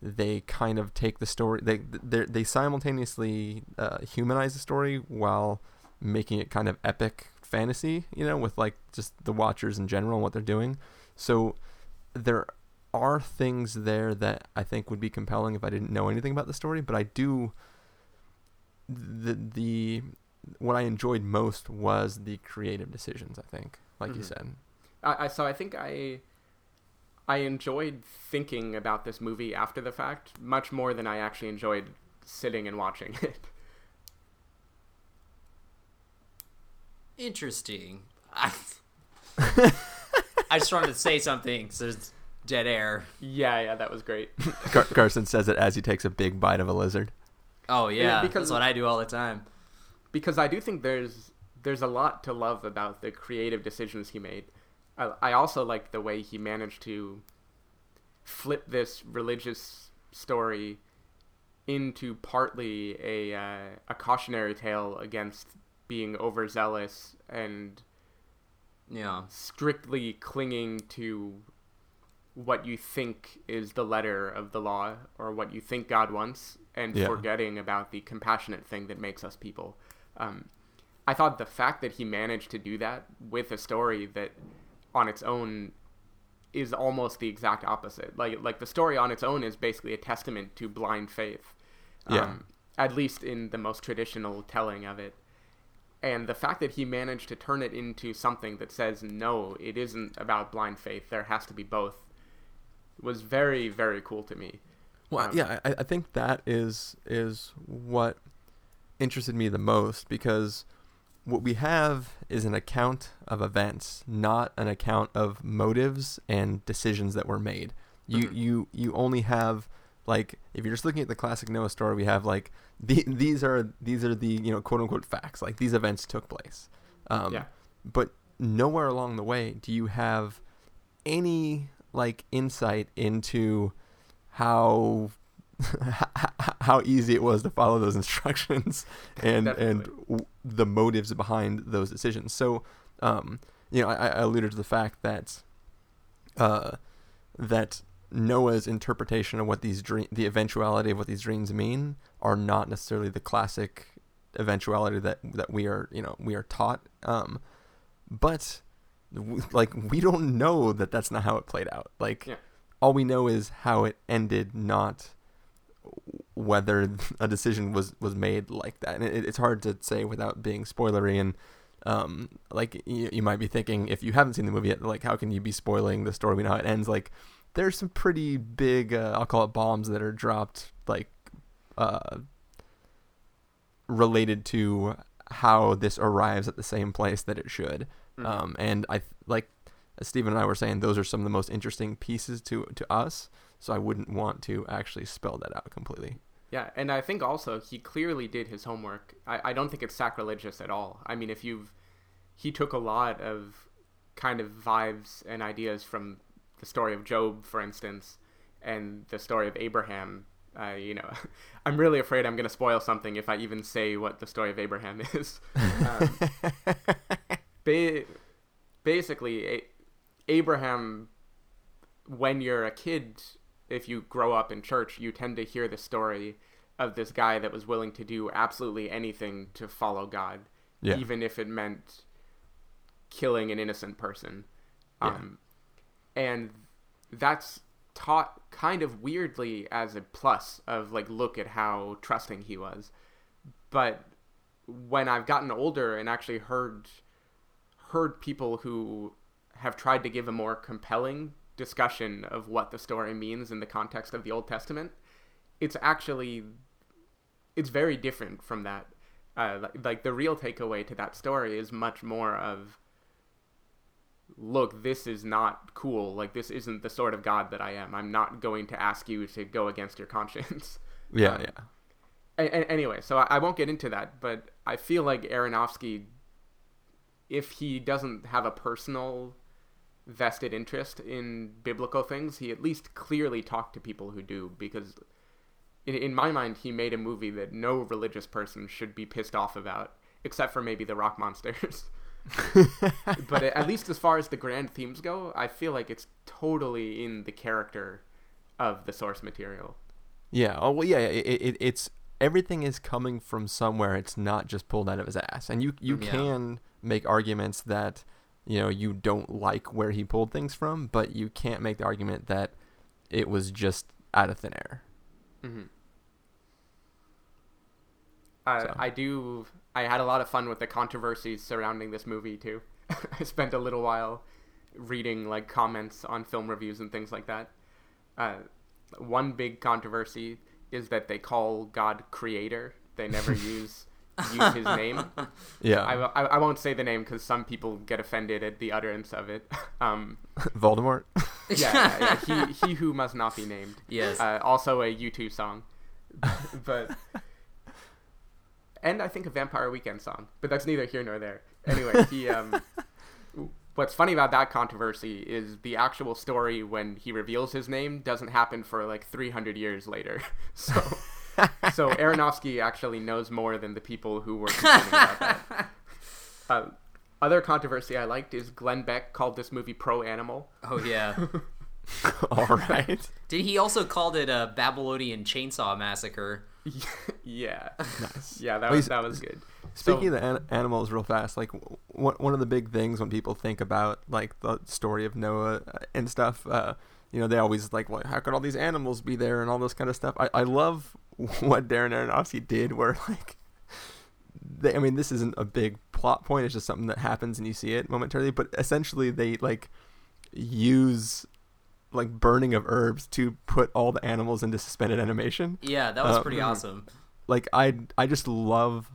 they kind of take the story they they simultaneously uh, humanize the story while making it kind of epic fantasy, you know, with like just the Watchers in general and what they're doing. So there are things there that I think would be compelling if I didn't know anything about the story, but I do the the what I enjoyed most was the creative decisions, I think, like you Mhm. said. I, I so I think I I enjoyed thinking about this movie after the fact much more than I actually enjoyed sitting and watching [LAUGHS] it. Interesting. [LAUGHS] I, I just wanted to say something. So there's dead air. yeah, yeah, that was great. [LAUGHS] Car- Carson says it as he takes a big bite of a lizard. Oh yeah, because- that's what I do all the time. because I do think there's there's a lot to love about the creative decisions he made. I, I also like the way he managed to flip this religious story into partly a uh, a cautionary tale against being overzealous and Yeah. strictly clinging to what you think is the letter of the law or what you think God wants and Yeah. forgetting about the compassionate thing that makes us people. Um, I thought the fact that he managed to do that with a story that on its own is almost the exact opposite. Like like the story on its own is basically a testament to blind faith. Yeah. Um, at least in the most traditional telling of it and the fact that he managed to turn it into something that says no it isn't about blind faith there has to be both was very very cool to me Well, Um, yeah, I, I think that is is what interested me the most because what we have is an account of events, not an account of motives and decisions that were made. You Mhm. you you only have like if you're just looking at the classic Noah story, we have like the, these are these are the you know quote unquote facts. Like these events took place. Um, Yeah. But nowhere along the way do you have any like insight into how [LAUGHS] how easy it was to follow those [LAUGHS] instructions and and w- the motives behind those decisions. So, um, you know, I, I alluded to the fact that uh, that Noah's interpretation of what these dream, the eventuality of what these dreams mean, are not necessarily the classic eventuality that that we are you know we are taught. Um, but like we don't know that that's not how it played out. Like Yeah. all we know is how it ended, not whether [LAUGHS] a decision was was made like that. And it, it's hard to say without being spoilery and. Um, like you, you might be thinking if you haven't seen the movie yet, like how can you be spoiling the story? We know how it ends. Like there's some pretty big, uh, I'll call it bombs that are dropped, like uh, related to how this arrives at the same place that it should. Mhm. Um, and I like as Stephen and I were saying, those are some of the most interesting pieces to to us. So I wouldn't want to actually spell that out completely. yeah and i think also he clearly did his homework I, I don't think it's sacrilegious at all i mean if you've he took a lot of kind of vibes and ideas from the story of job for instance and the story of abraham uh, you know [LAUGHS] i'm really afraid i'm going to spoil something if i even say what the story of abraham [LAUGHS] is [LAUGHS] um, ba- basically a- abraham when you're a kid if you grow up in church you tend to hear the story of this guy that was willing to do absolutely anything to follow god Yeah. even if it meant killing an innocent person Yeah. um, and that's taught kind of weirdly as a plus of like look at how trusting he was but when I've gotten older and actually heard heard people who have tried to give a more compelling discussion of what the story means in the context of the Old Testament, it's actually it's very different from that. Uh, like, like the real takeaway to that story is much more of look this is not cool like this isn't the sort of god that i am i'm not going to ask you to go against your conscience [LAUGHS] Yeah, Um, yeah. a- a- anyway, so I, I won't get into that, but I feel like Aronofsky, if he doesn't have a personal vested interest in biblical things, he at least clearly talked to people who do, because in, in my mind, he made a movie that no religious person should be pissed off about, except for maybe the rock monsters. [LAUGHS] but at least as far as the grand themes go, I feel like it's totally in the character of the source material. Yeah. Oh well. Yeah. It, it, it's everything is coming from somewhere. It's not just pulled out of his ass. And you you Yeah. can make arguments that you know you don't like where he pulled things from, but you can't make the argument that it was just out of thin air. hmm Uh, So. I do. I had a lot of fun with the controversies surrounding this movie too. [LAUGHS] I spent a little while reading like comments on film reviews and things like that. Uh, one big controversy is that they call God Creator. They never [LAUGHS] use use His name. [LAUGHS] Yeah, I, I, I won't say the name because some people get offended at the utterance of it. [LAUGHS] Um, [LAUGHS] Voldemort. yeah, yeah, yeah, he he who must not be named. Yes. Uh, also a U2 song, but and I think a Vampire Weekend song, but that's neither here nor there. Anyway, he um, what's funny about that controversy is the actual story when he reveals his name doesn't happen for like 300 years later. So. So Aronofsky actually knows more than the people who were complaining about that. [LAUGHS] Uh, other controversy I liked is Glenn Beck called this movie pro animal. Oh yeah. [LAUGHS] [LAUGHS] All right. Did he also called it a Babylonian chainsaw massacre? yeah, Nice. yeah, that Well, was that was good. Speaking So- of the an- animals, real fast, like w- one one of the big things when people think about like the story of Noah uh, and stuff, uh, you know, they always like, well, how could all these animals be there and all this kind of stuff. I, I love [LAUGHS] what Darren Aronofsky did, where like, they, I mean, this isn't a big plot point; it's just something that happens and you see it momentarily. But essentially, they like use like burning of herbs to put all the animals into suspended animation Yeah, that was Uh, pretty awesome. like I I just love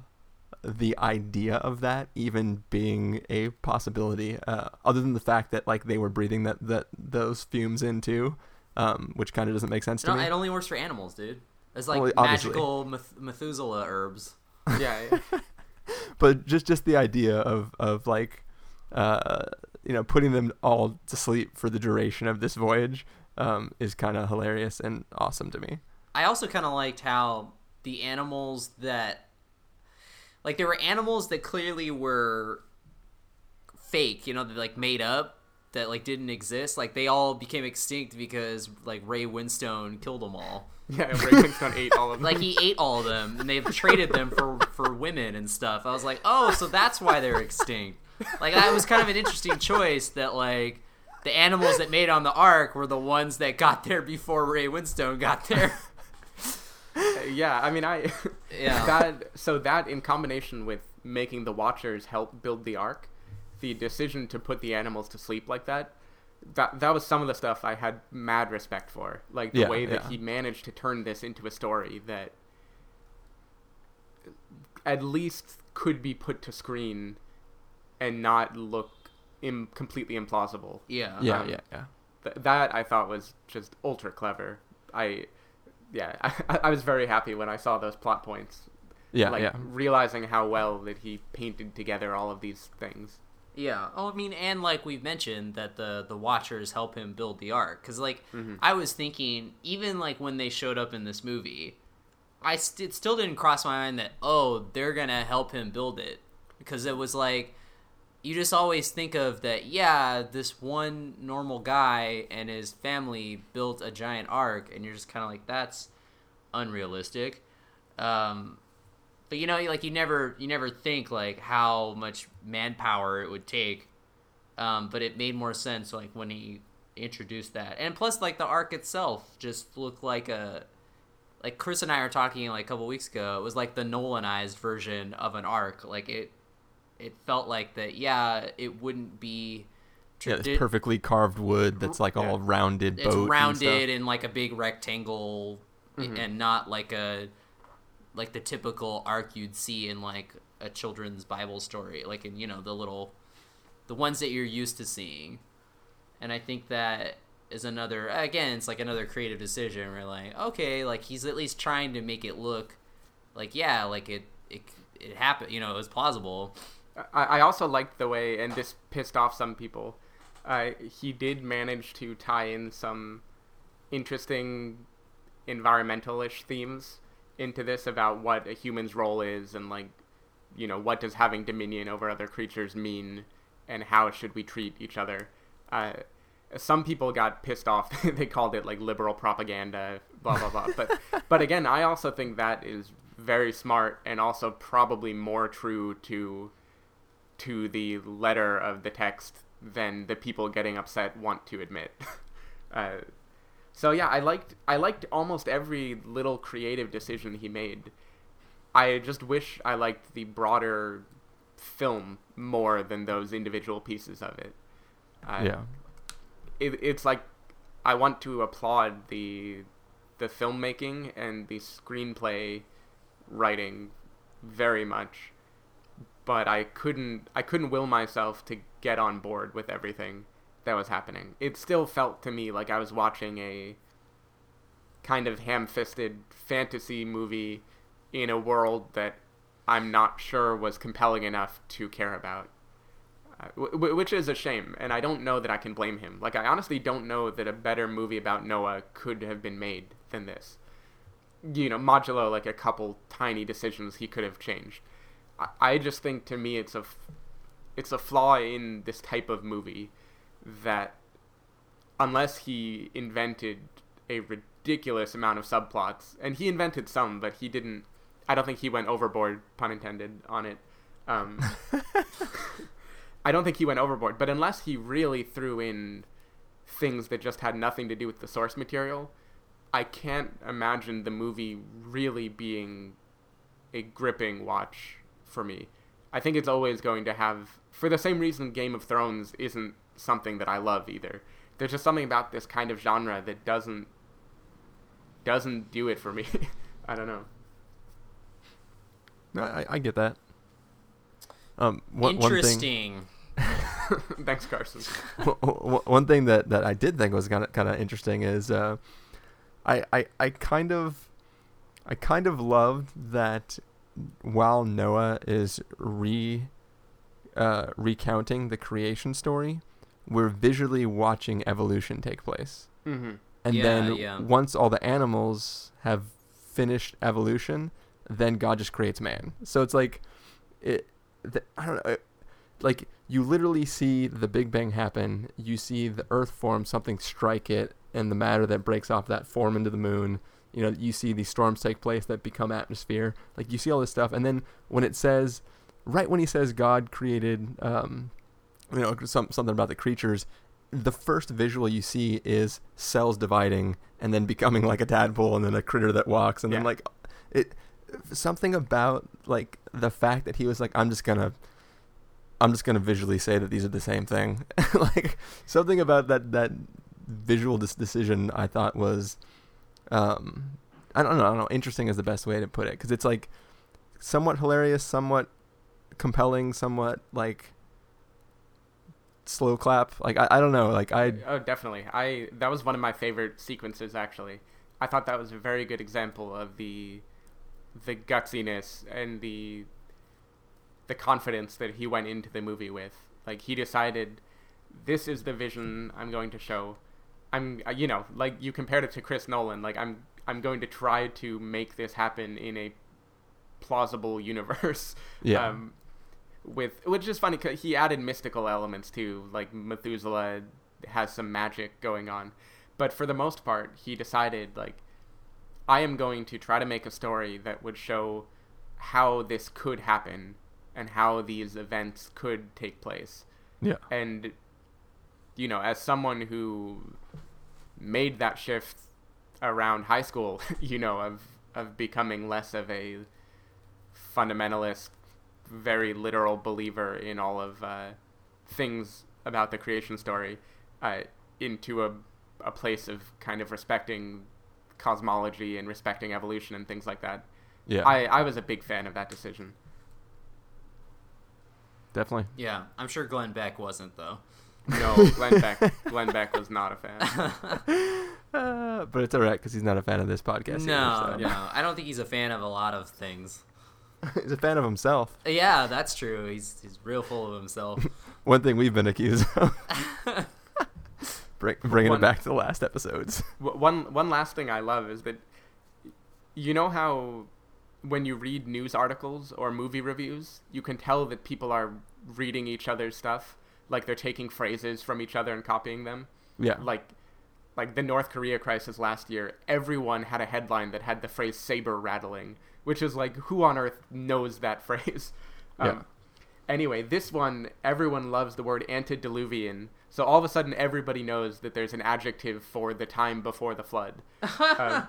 the idea of that even being a possibility. Uh, other than the fact that like they were breathing that that those fumes into, um, which kind of doesn't make sense to me. it only works for animals, dude. It's like Well, magical Meth- Methuselah herbs. yeah, yeah. [LAUGHS] but just just the idea of of like, uh, you know, putting them all to sleep for the duration of this voyage, um, is kind of hilarious and awesome to me. I also kind of liked how the animals that, like, there were animals that clearly were fake, you know, that like made up, that like didn't exist. Like they all became extinct because like Ray Winstone killed them all. [LAUGHS] yeah. Ray Winstone ate all of them. Like he ate all of them, and they've traded them for for women and stuff. I was like, oh, so that's why they're extinct. Like that was kind of an interesting choice. That like the animals that made on the ark were the ones that got there before Ray Winstone got there. [LAUGHS] yeah, I mean, I Yeah. [LAUGHS] that so that in combination with making the Watchers help build the Ark, the decision to put the animals to sleep like that. That, that was some of the stuff I had mad respect for, like the Yeah, way that yeah. he managed to turn this into a story that at least could be put to screen and not look Im- completely implausible. Yeah. Yeah, Um, yeah, yeah. Th- that I thought was just ultra clever. I, yeah, [LAUGHS] I, I was very happy when I saw those plot points. Yeah, like yeah. realizing how well that he painted together all of these things. Yeah. Oh, I mean, and like we've mentioned that the the Watchers help him build the ark. Because like Mm-hmm. I was thinking, even like when they showed up in this movie, I st- it still didn't cross my mind that oh they're gonna help him build it because it was like you just always think of that yeah this one normal guy and his family built a giant ark and you're just kind of like that's unrealistic. Um, but you know like you never you never think like how much manpower it would take. Um, but it made more sense like when he introduced that. And plus like the ark itself just looked like a like chris and i were talking like a couple weeks ago. It was like the nolanized version of an ark. Like it it felt like that yeah it wouldn't be Yeah, tradi- perfectly carved wood that's like all rounded it's boat. and rounded in like a big rectangle and not like a like the typical ark you'd see in like a children's bible story like in you know the little the ones that you're used to seeing and i think that is another again it's like another creative decision where like okay like he's at least trying to make it look like yeah like it it, it happened you know it was plausible I, I also liked the way, and this pissed off some people. Uh, he did manage to tie in some interesting environmentalish themes into this about what a human's role is and like you know what does having dominion over other creatures mean and how should we treat each other. Uh, some people got pissed off. [LAUGHS] They called it like liberal propaganda blah blah blah. But [LAUGHS] but again i also think that is very smart and also probably more true to to the letter of the text than the people getting upset want to admit. [LAUGHS] uh, so yeah, I liked I liked almost every little creative decision he made. I just wish I liked the broader film more than those individual pieces of it. Uh, yeah. It, it's like I want to applaud the the filmmaking and the screenplay writing very much, but I couldn't I couldn't will myself to get on board with everything that was happening. It still felt to me like I was watching a kind of ham-fisted fantasy movie in a world that I'm not sure was compelling enough to care about. Uh, w- which is a shame, and I don't know that I can blame him. Like, I honestly don't know that a better movie about Noah could have been made than this. You know, modulo like a couple tiny decisions he could have changed. I, I just think to me it's a, f- it's a flaw in this type of movie that unless he invented a ridiculous amount of subplots, and he invented some, but he didn't. I don't think he went overboard, pun intended, on it. Um, [LAUGHS] I don't think he went overboard, but unless he really threw in things that just had nothing to do with the source material, I can't imagine the movie really being a gripping watch for me. I think it's always going to have, for the same reason Game of Thrones isn't something that I love either. There's just something about this kind of genre that doesn't doesn't do it for me. [LAUGHS] I don't know. No, I, I get that. Um, one, one thing, Interesting. [LAUGHS] Thanks, Carson. [LAUGHS] one thing that, that I did think was kind of kind of interesting is uh, I, I I kind of I kind of loved that while Noah is re uh, recounting the creation story, we're visually watching evolution take place. Mm-hmm. And Yeah, then yeah. once all the animals have finished evolution, then God just creates man. So it's like it. The, I don't know. It, like you literally see the Big Bang happen. You see the Earth form, something strike it, and the matter that breaks off that form into the moon. You know, you see these storms take place that become atmosphere. Like you see all this stuff, and then when it says, right when he says God created, um, you know, some something about the creatures, the first visual you see is cells dividing and then becoming like a tadpole and then a critter that walks and then like it something about like the fact that he was like I'm just gonna I'm just gonna visually say that these are the same thing. [LAUGHS] Like something about that that visual dis- decision I thought was um I don't know I don't know interesting is the best way to put it because it's like somewhat hilarious somewhat compelling somewhat like slow clap like I, I don't know like I Oh, definitely. I that was one of my favorite sequences actually. I thought that was a very good example of the the gutsiness and the the confidence that he went into the movie with. Like he decided this is the vision I'm going to show. I'm uh, you know, like you compared it to Chris Nolan, like I'm I'm going to try to make this happen in a plausible [LAUGHS] universe. Yeah. Um, with which is funny because he added mystical elements too, like Methuselah has some magic going on, but for the most part, he decided like I am going to try to make a story that would show how this could happen and how these events could take place. yeah And you know, as someone who made that shift around high school, [LAUGHS] you know, of of becoming less of a fundamentalist, very literal believer in all of uh, things about the creation story, uh, into a a place of kind of respecting cosmology and respecting evolution and things like that. yeah I, I was a big fan of that decision. definitely Yeah, I'm sure Glenn Beck wasn't though. No, Glenn Beck. [LAUGHS] Glenn Beck was not a fan. [LAUGHS] uh, but it's alright because he's not a fan of this podcast no, either, so. no, I don't think he's a fan of a lot of things. [LAUGHS] he's a fan of himself Yeah, that's true. He's he's real full of himself. [LAUGHS] one thing we've been accused of [LAUGHS] Bring, bringing One- it back to the last episodes one one last thing I love is that you know how when you read news articles or movie reviews, you can tell that people are reading each other's stuff, like they're taking phrases from each other and copying them. yeah Like like the North Korea crisis last year, everyone had a headline that had the phrase saber rattling, which is like, who on earth knows that [LAUGHS] phrase? Um, Yeah. Anyway, this one, everyone loves the word antediluvian. So all of a sudden, everybody knows that there's an adjective for the time before the flood. [LAUGHS] Um,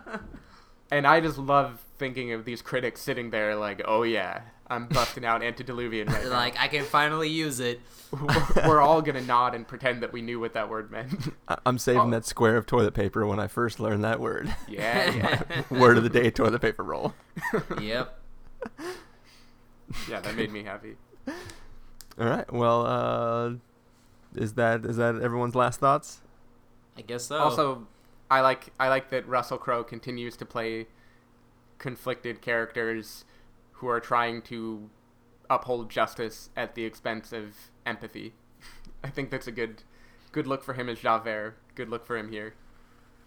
and I just love thinking of these critics sitting there like, oh yeah, I'm [LAUGHS] busting out antediluvian right now. Like I can finally use it. [LAUGHS] we're, we're all gonna nod and pretend that we knew what that word meant. [LAUGHS] I- I'm saving Oh. that square of toilet paper when I first learned that word. yeah, yeah, word of the day: toilet paper roll. Yep. yeah. That made me happy. All right. Well, uh, is that is that everyone's last thoughts? I guess so. Also, I like I like that Russell Crowe continues to play conflicted characters who are trying to uphold justice at the expense of empathy. [LAUGHS] I think that's a good good look for him as Javert. Good look for him here.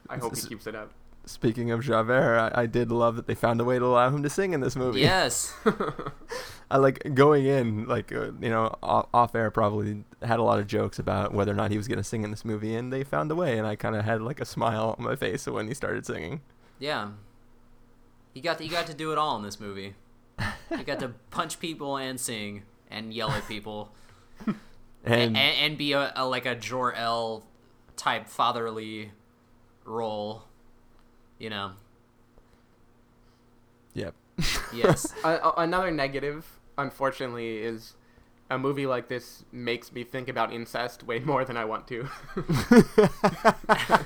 I hope he keeps it up. Speaking of Javert, I, I did love that they found a way to allow him to sing in this movie. yes. [LAUGHS] I like going in, like uh, you know, off, off air probably had a lot of jokes about whether or not he was gonna sing in this movie, and they found a way, and I kind of had like a smile on my face when he started singing. Yeah. You got to, you got to do it all in this movie. You got to [LAUGHS] punch people and sing and yell at people [LAUGHS] and And, and, and be a, a like a Jor El type fatherly role. You know. yep. [LAUGHS] [LAUGHS] Yes. Uh, another negative, unfortunately, is a movie like this makes me think about incest way more than I want to. [LAUGHS]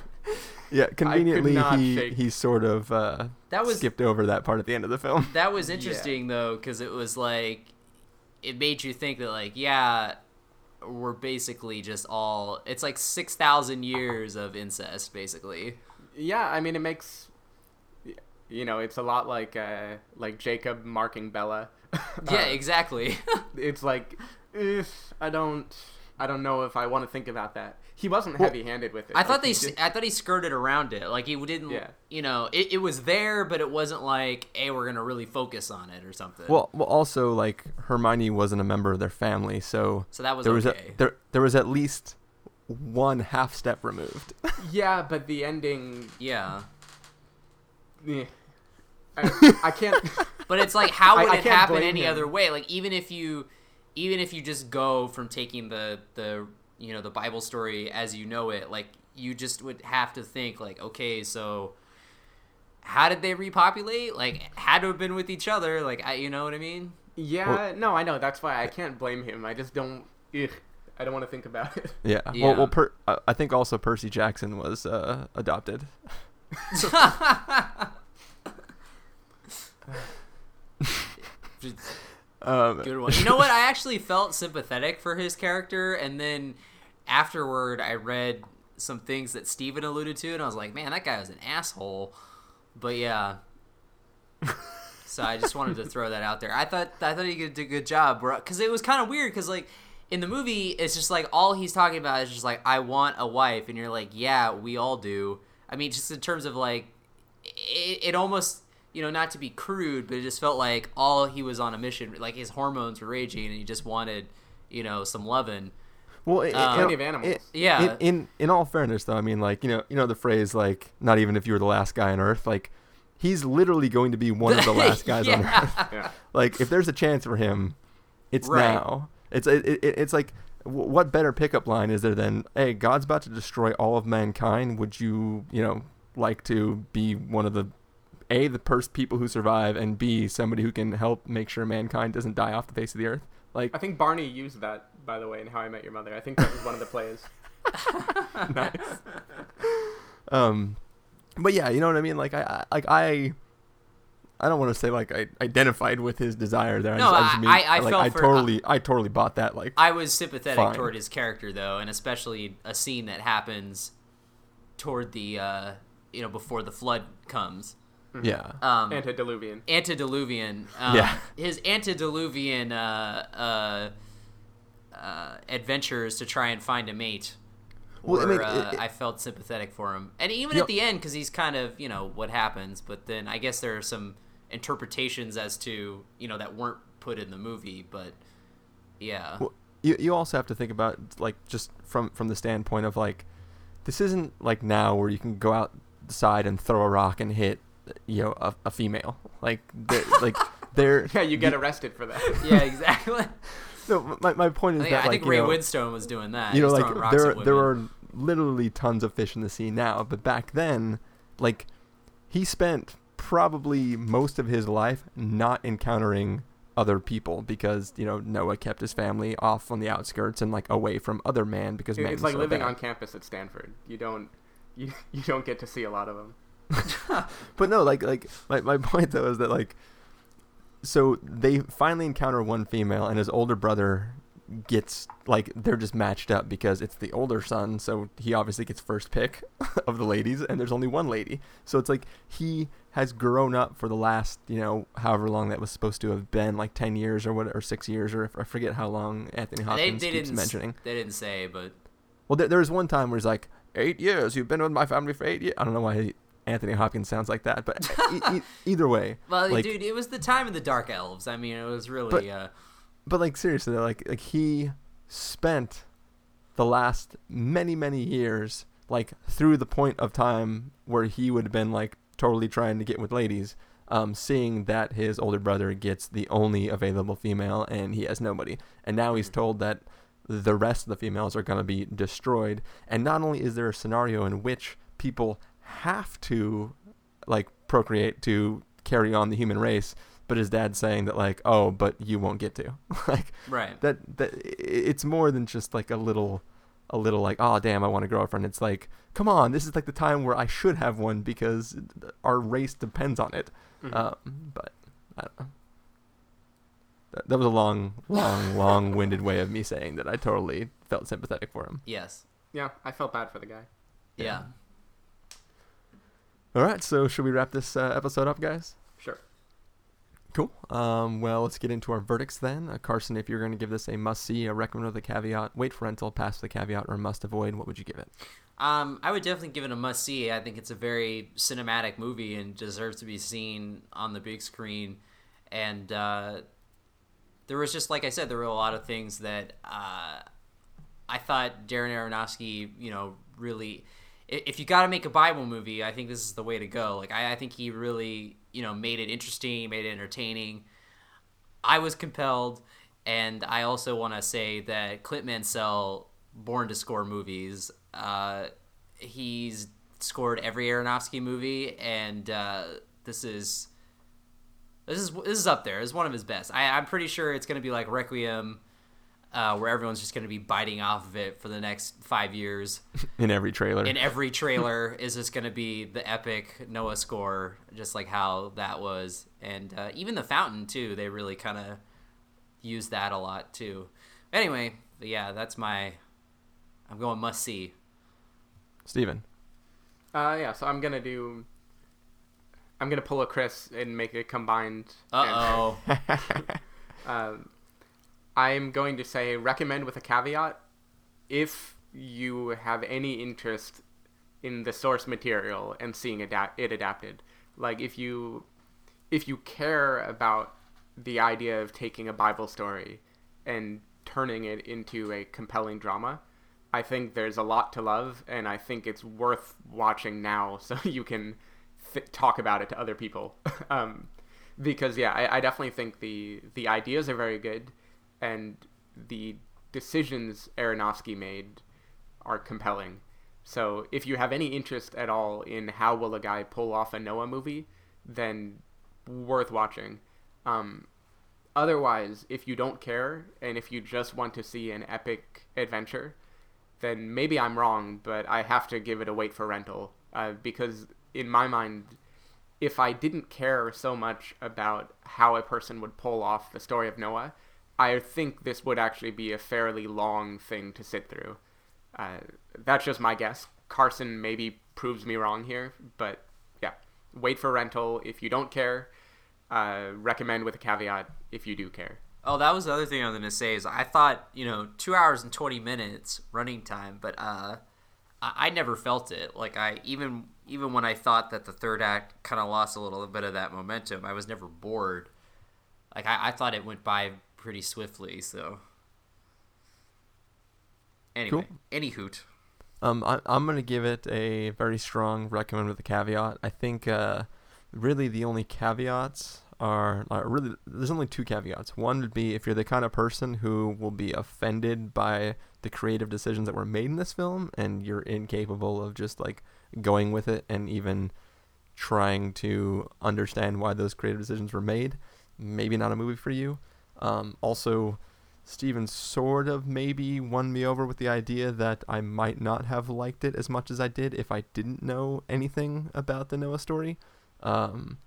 Yeah, conveniently he shake- he sort of uh, That was- skipped over that part at the end of the film. That was interesting though, because it was like, it made you think that like, yeah, we're basically just all. It's like six thousand years of incest, basically. Yeah, I mean, it makes you know, it's a lot like uh, like Jacob marking Bella. [LAUGHS] Yeah, Uh, exactly. [LAUGHS] it's like, eh, I don't, I don't know if I want to think about that. He wasn't heavy-handed with it. I thought they, he just- I thought he skirted around it. Like he didn't, Yeah. you know, it, it was there, but it wasn't like, hey, we're gonna really focus on it or something. Well, well, also like Hermione wasn't a member of their family, so So that was there was okay. a, there there was at least one half step removed. [LAUGHS] yeah, but the ending, yeah, eh. I, I can't. [LAUGHS] but it's like, how would I it can't happen any him. other way? Like even if you, even if you just go from taking the the you know the Bible story as you know it, like you just would have to think like, okay, so how did they repopulate? Like had to have been with each other. Like I, you know what I mean? Yeah, no, I know. That's why I can't blame him. I just don't. Ugh, I don't want to think about it. yeah. [LAUGHS] Yeah. Well, well per- I I think also Percy Jackson was uh, adopted. [LAUGHS] Um, Good one. You know what? I [LAUGHS] actually felt sympathetic for his character, and then afterward, I read some things that Stephen alluded to, and I was like, man, that guy was an asshole. But yeah. So I just wanted to throw that out there. I thought I thought he did a good job, because it was kind of weird. Because like in the movie, it's just like all he's talking about is just like I want a wife, and you're like, yeah, we all do. I mean, just in terms of like, it, it almost you know not to be crude, but it just felt like all he was on a mission. Like his hormones were raging, and he just wanted you know some loving. Well, it, Um, Plenty of animals. Yeah. In, in in all fairness, though, I mean, like you know, you know the phrase like, not even if you were the last guy on Earth. Like, he's literally going to be one of the [LAUGHS] last guys on Earth. [LAUGHS] yeah. Like, if there's a chance for him, it's Right. now. It's it, it, it's like, what better pickup line is there than, "Hey, God's about to destroy all of mankind. Would you, you know, like to be one of the a the first people who survive, and b somebody who can help make sure mankind doesn't die off the face of the earth?" Like, I think Barney used that, by the way, in How I Met Your Mother. I think that was one of the plays. [LAUGHS] [LAUGHS] nice. Um, but yeah, you know what I mean. Like I, I like I, I don't want to say like I identified with his desire there. No, I, just, I, just mean, I- I like felt I for- totally, I totally bought that. Like, I was sympathetic Fine. toward his character though, and especially a scene that happens toward the uh, you know before the flood comes. yeah, Um, Antediluvian. antediluvian. Um, Yeah. His antediluvian uh, uh, uh, adventures to try and find a mate. Well, I mean, uh, it- it- I felt sympathetic for him, and even You at the end, because he's kind of you know what happens. But then I guess there are some interpretations as to you know that weren't put in the movie. But yeah, Well, you you also have to think about like just from from the standpoint of like this isn't like now where you can go outside and throw a rock and hit you know a, a female like [LAUGHS] they're, like [LAUGHS] they're Yeah, you get arrested for that. [LAUGHS] Yeah, exactly. no my, my point is I think, that I like think Ray know, Winstone was doing that. you know like there there are literally tons of fish in the sea now but back then like he spent probably most of his life not encountering other people because you know Noah kept his family off on the outskirts and like away from other man because man it's like so living bad. on campus at Stanford. You don't [LAUGHS] you, you don't get to see a lot of them. [LAUGHS] But no, like like my, my point though is that like so they finally encounter one female and his older brother gets like they're just matched up because it's the older son, so he obviously gets first pick [LAUGHS] of the ladies and there's only one lady. So it's like he has grown up for the last, you know, however long that was supposed to have been, like 10 years or what or 6 years or I forget how long Anthony They, Hopkins they keeps didn't mentioning. They didn't say, but Well, there, there was one time where he's like, eight years. You've been with my family for eight years. I don't know why Anthony Hopkins sounds like that, but e- e- [LAUGHS] either way, well, like, dude, it was the time of the Dark Elves. I mean, it was really. But- uh, but like seriously, like like he spent the last many many years like through the point of time where he would have been like totally trying to get with ladies. Um, seeing that his older brother gets the only available female and he has nobody, and now he's told that the rest of the females are going to be destroyed. And not only is there a scenario in which people have to like procreate to carry on the human race, but his dad's saying that like, oh, but you won't get to. [LAUGHS] like Right. that that it's more than just like a little a little like, oh damn, I want a girlfriend. It's like, come on, this is like the time where I should have one because our race depends on it. Mhm. Um, but I don't know. That, that was a long, long, [LAUGHS] long-winded way of me saying that I totally felt sympathetic for him. yes. Yeah, I felt bad for the guy. Yeah. All right, so should we wrap this uh, episode up, guys? Cool. Um, well, let's get into our verdicts then. Uh, Carson, if you're going to give this a must see, a recommend with a caveat, wait for rental, pass the caveat, or must avoid, what would you give it? Um, I would definitely give it a must see. I think it's a very cinematic movie and deserves to be seen on the big screen. And uh, there was just, like I said, there were a lot of things that uh, I thought Darren Aronofsky, you know, really. If you got to make a Bible movie, I think this is the way to go. Like I, I think he really, you know, made it interesting, made it entertaining. I was compelled, and I also want to say that Clint Mansell, born to score movies, uh, he's scored every Aronofsky movie, and uh, this is this is this is up there. It's one of his best. I, I'm pretty sure it's going to be like Requiem, uh, where everyone's just going to be biting off of it for the next five years. [LAUGHS] In every trailer. In every [LAUGHS] trailer is just going to be the epic Noah score, just like how that was, and uh, even the Fountain too. They really kind of use that a lot too. Anyway, yeah, that's my. I'm going must see. Stephen. Uh, yeah, so I'm gonna do. I'm gonna pull a Chris and make a combined. Uh oh. [LAUGHS] Um, I'm going to say recommend with a caveat if you have any interest in the source material and seeing it adapted. Like if you if you care about the idea of taking a Bible story and turning it into a compelling drama, I think there's a lot to love, and I think it's worth watching now [LAUGHS] so you can th- talk about it to other people. [LAUGHS] um, because yeah, I, I definitely think the the ideas are very good, and the decisions Aronofsky made are compelling. So if you have any interest at all in how will a guy pull off a Noah movie, then worth watching. Um, otherwise, if you don't care and if you just want to see an epic adventure, then maybe I'm wrong, but I have to give it a wait for rental uh, because in my mind, if I didn't care so much about how a person would pull off the story of Noah, I think this would actually be a fairly long thing to sit through. Uh, that's just my guess. Carson maybe proves me wrong here, but yeah, wait for rental if you don't care. Uh, recommend with a caveat if you do care. Oh, that was the other thing I was gonna say is I thought you know two hours and twenty minutes running time, but uh, I, I never felt it. Like I even even when I thought that the third act kind of lost a little bit of that momentum, I was never bored. Like I, I thought it went by pretty swiftly. So anyway, any hoot. Um, I, I'm gonna give it a very strong recommend with a caveat. I think uh, really the only caveats are, are really there's only two caveats. One would be if you're the kind of person who will be offended by the creative decisions that were made in this film, and you're incapable of just like going with it and even trying to understand why those creative decisions were made. Maybe not a movie for you. Um, also, Stephen sort of maybe won me over with the idea that I might not have liked it as much as I did if I didn't know anything about the Noah story. Um,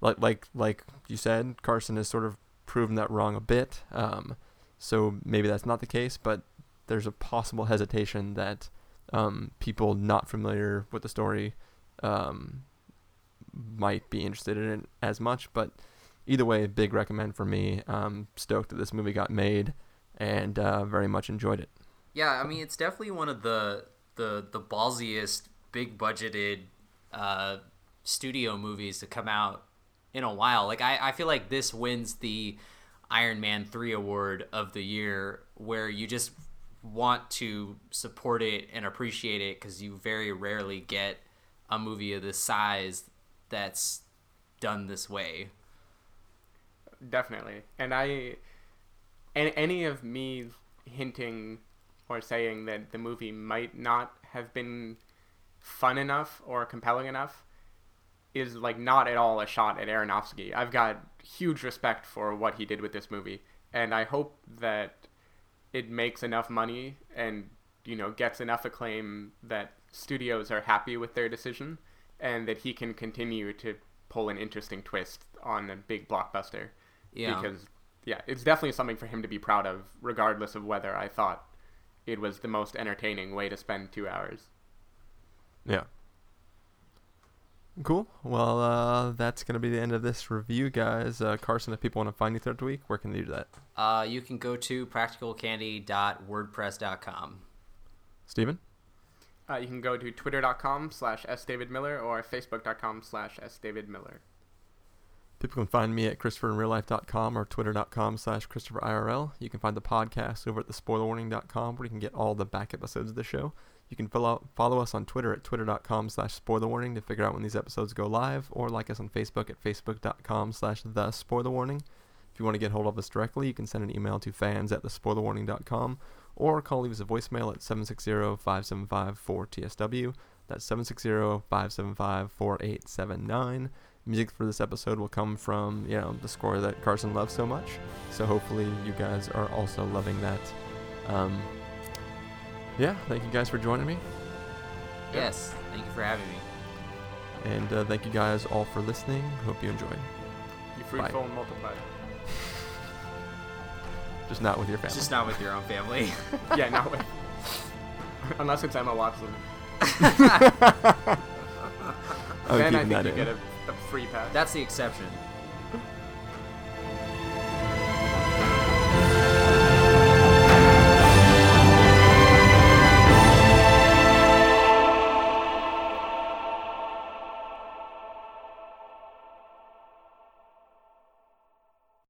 like like like you said, Carson has sort of proven that wrong a bit. Um, so maybe that's not the case, but there's a possible hesitation that um, people not familiar with the story um, might be interested in it as much. But either way, big recommend for me. Um, stoked that this movie got made, and uh, very much enjoyed it. Yeah, I mean it's definitely one of the the the ballsiest, big budgeted uh, studio movies to come out in a while. Like I, I feel like this wins the Iron Man three award of the year, where you just want to support it and appreciate it because you very rarely get a movie of this size that's done this way. Definitely. And I and any of me hinting or saying that the movie might not have been fun enough or compelling enough is like not at all a shot at Aronofsky. I've got huge respect for what he did with this movie, and I hope that it makes enough money and you know gets enough acclaim that studios are happy with their decision and that he can continue to pull an interesting twist on a big blockbuster. Yeah. Because yeah, it's definitely something for him to be proud of, regardless of whether I thought it was the most entertaining way to spend two hours. Yeah. Cool. Well, uh, that's going to be the end of this review, guys. Uh, Carson, if people want to find you throughout the week, where can they do that? Uh, you can go to practicalcandy.wordpress.com. Stephen? Uh, you can go to twitter.com slash sdavidmiller or facebook.com slash sdavidmiller. People can find me at christopherinreallife.com or twitter.com slash christopherirl. You can find the podcast over at thespoilerwarning.com where you can get all the back episodes of the show. You can follow, follow us on Twitter at twitter.com slash spoilerwarning to figure out when these episodes go live, or like us on Facebook at facebook.com slash the. If you want to get hold of us directly, you can send an email to fans at thespoilerwarning.com or call leave us a voicemail at 760-575-4TSW. That's 760-575-4879. Music for this episode will come from, you know, the score that Carson loves so much. So hopefully you guys are also loving that. Um, yeah, thank you guys for joining me. Yes, thank you for having me. And uh, thank you guys all for listening. Hope you enjoyed. You fruitful and multiply. Just not with your family. Just not with your own family. [LAUGHS] yeah, not with. [LAUGHS] Unless it's Emma Watson. I'm [LAUGHS] then I keeping think that you in. get a, a free pass. That's the exception.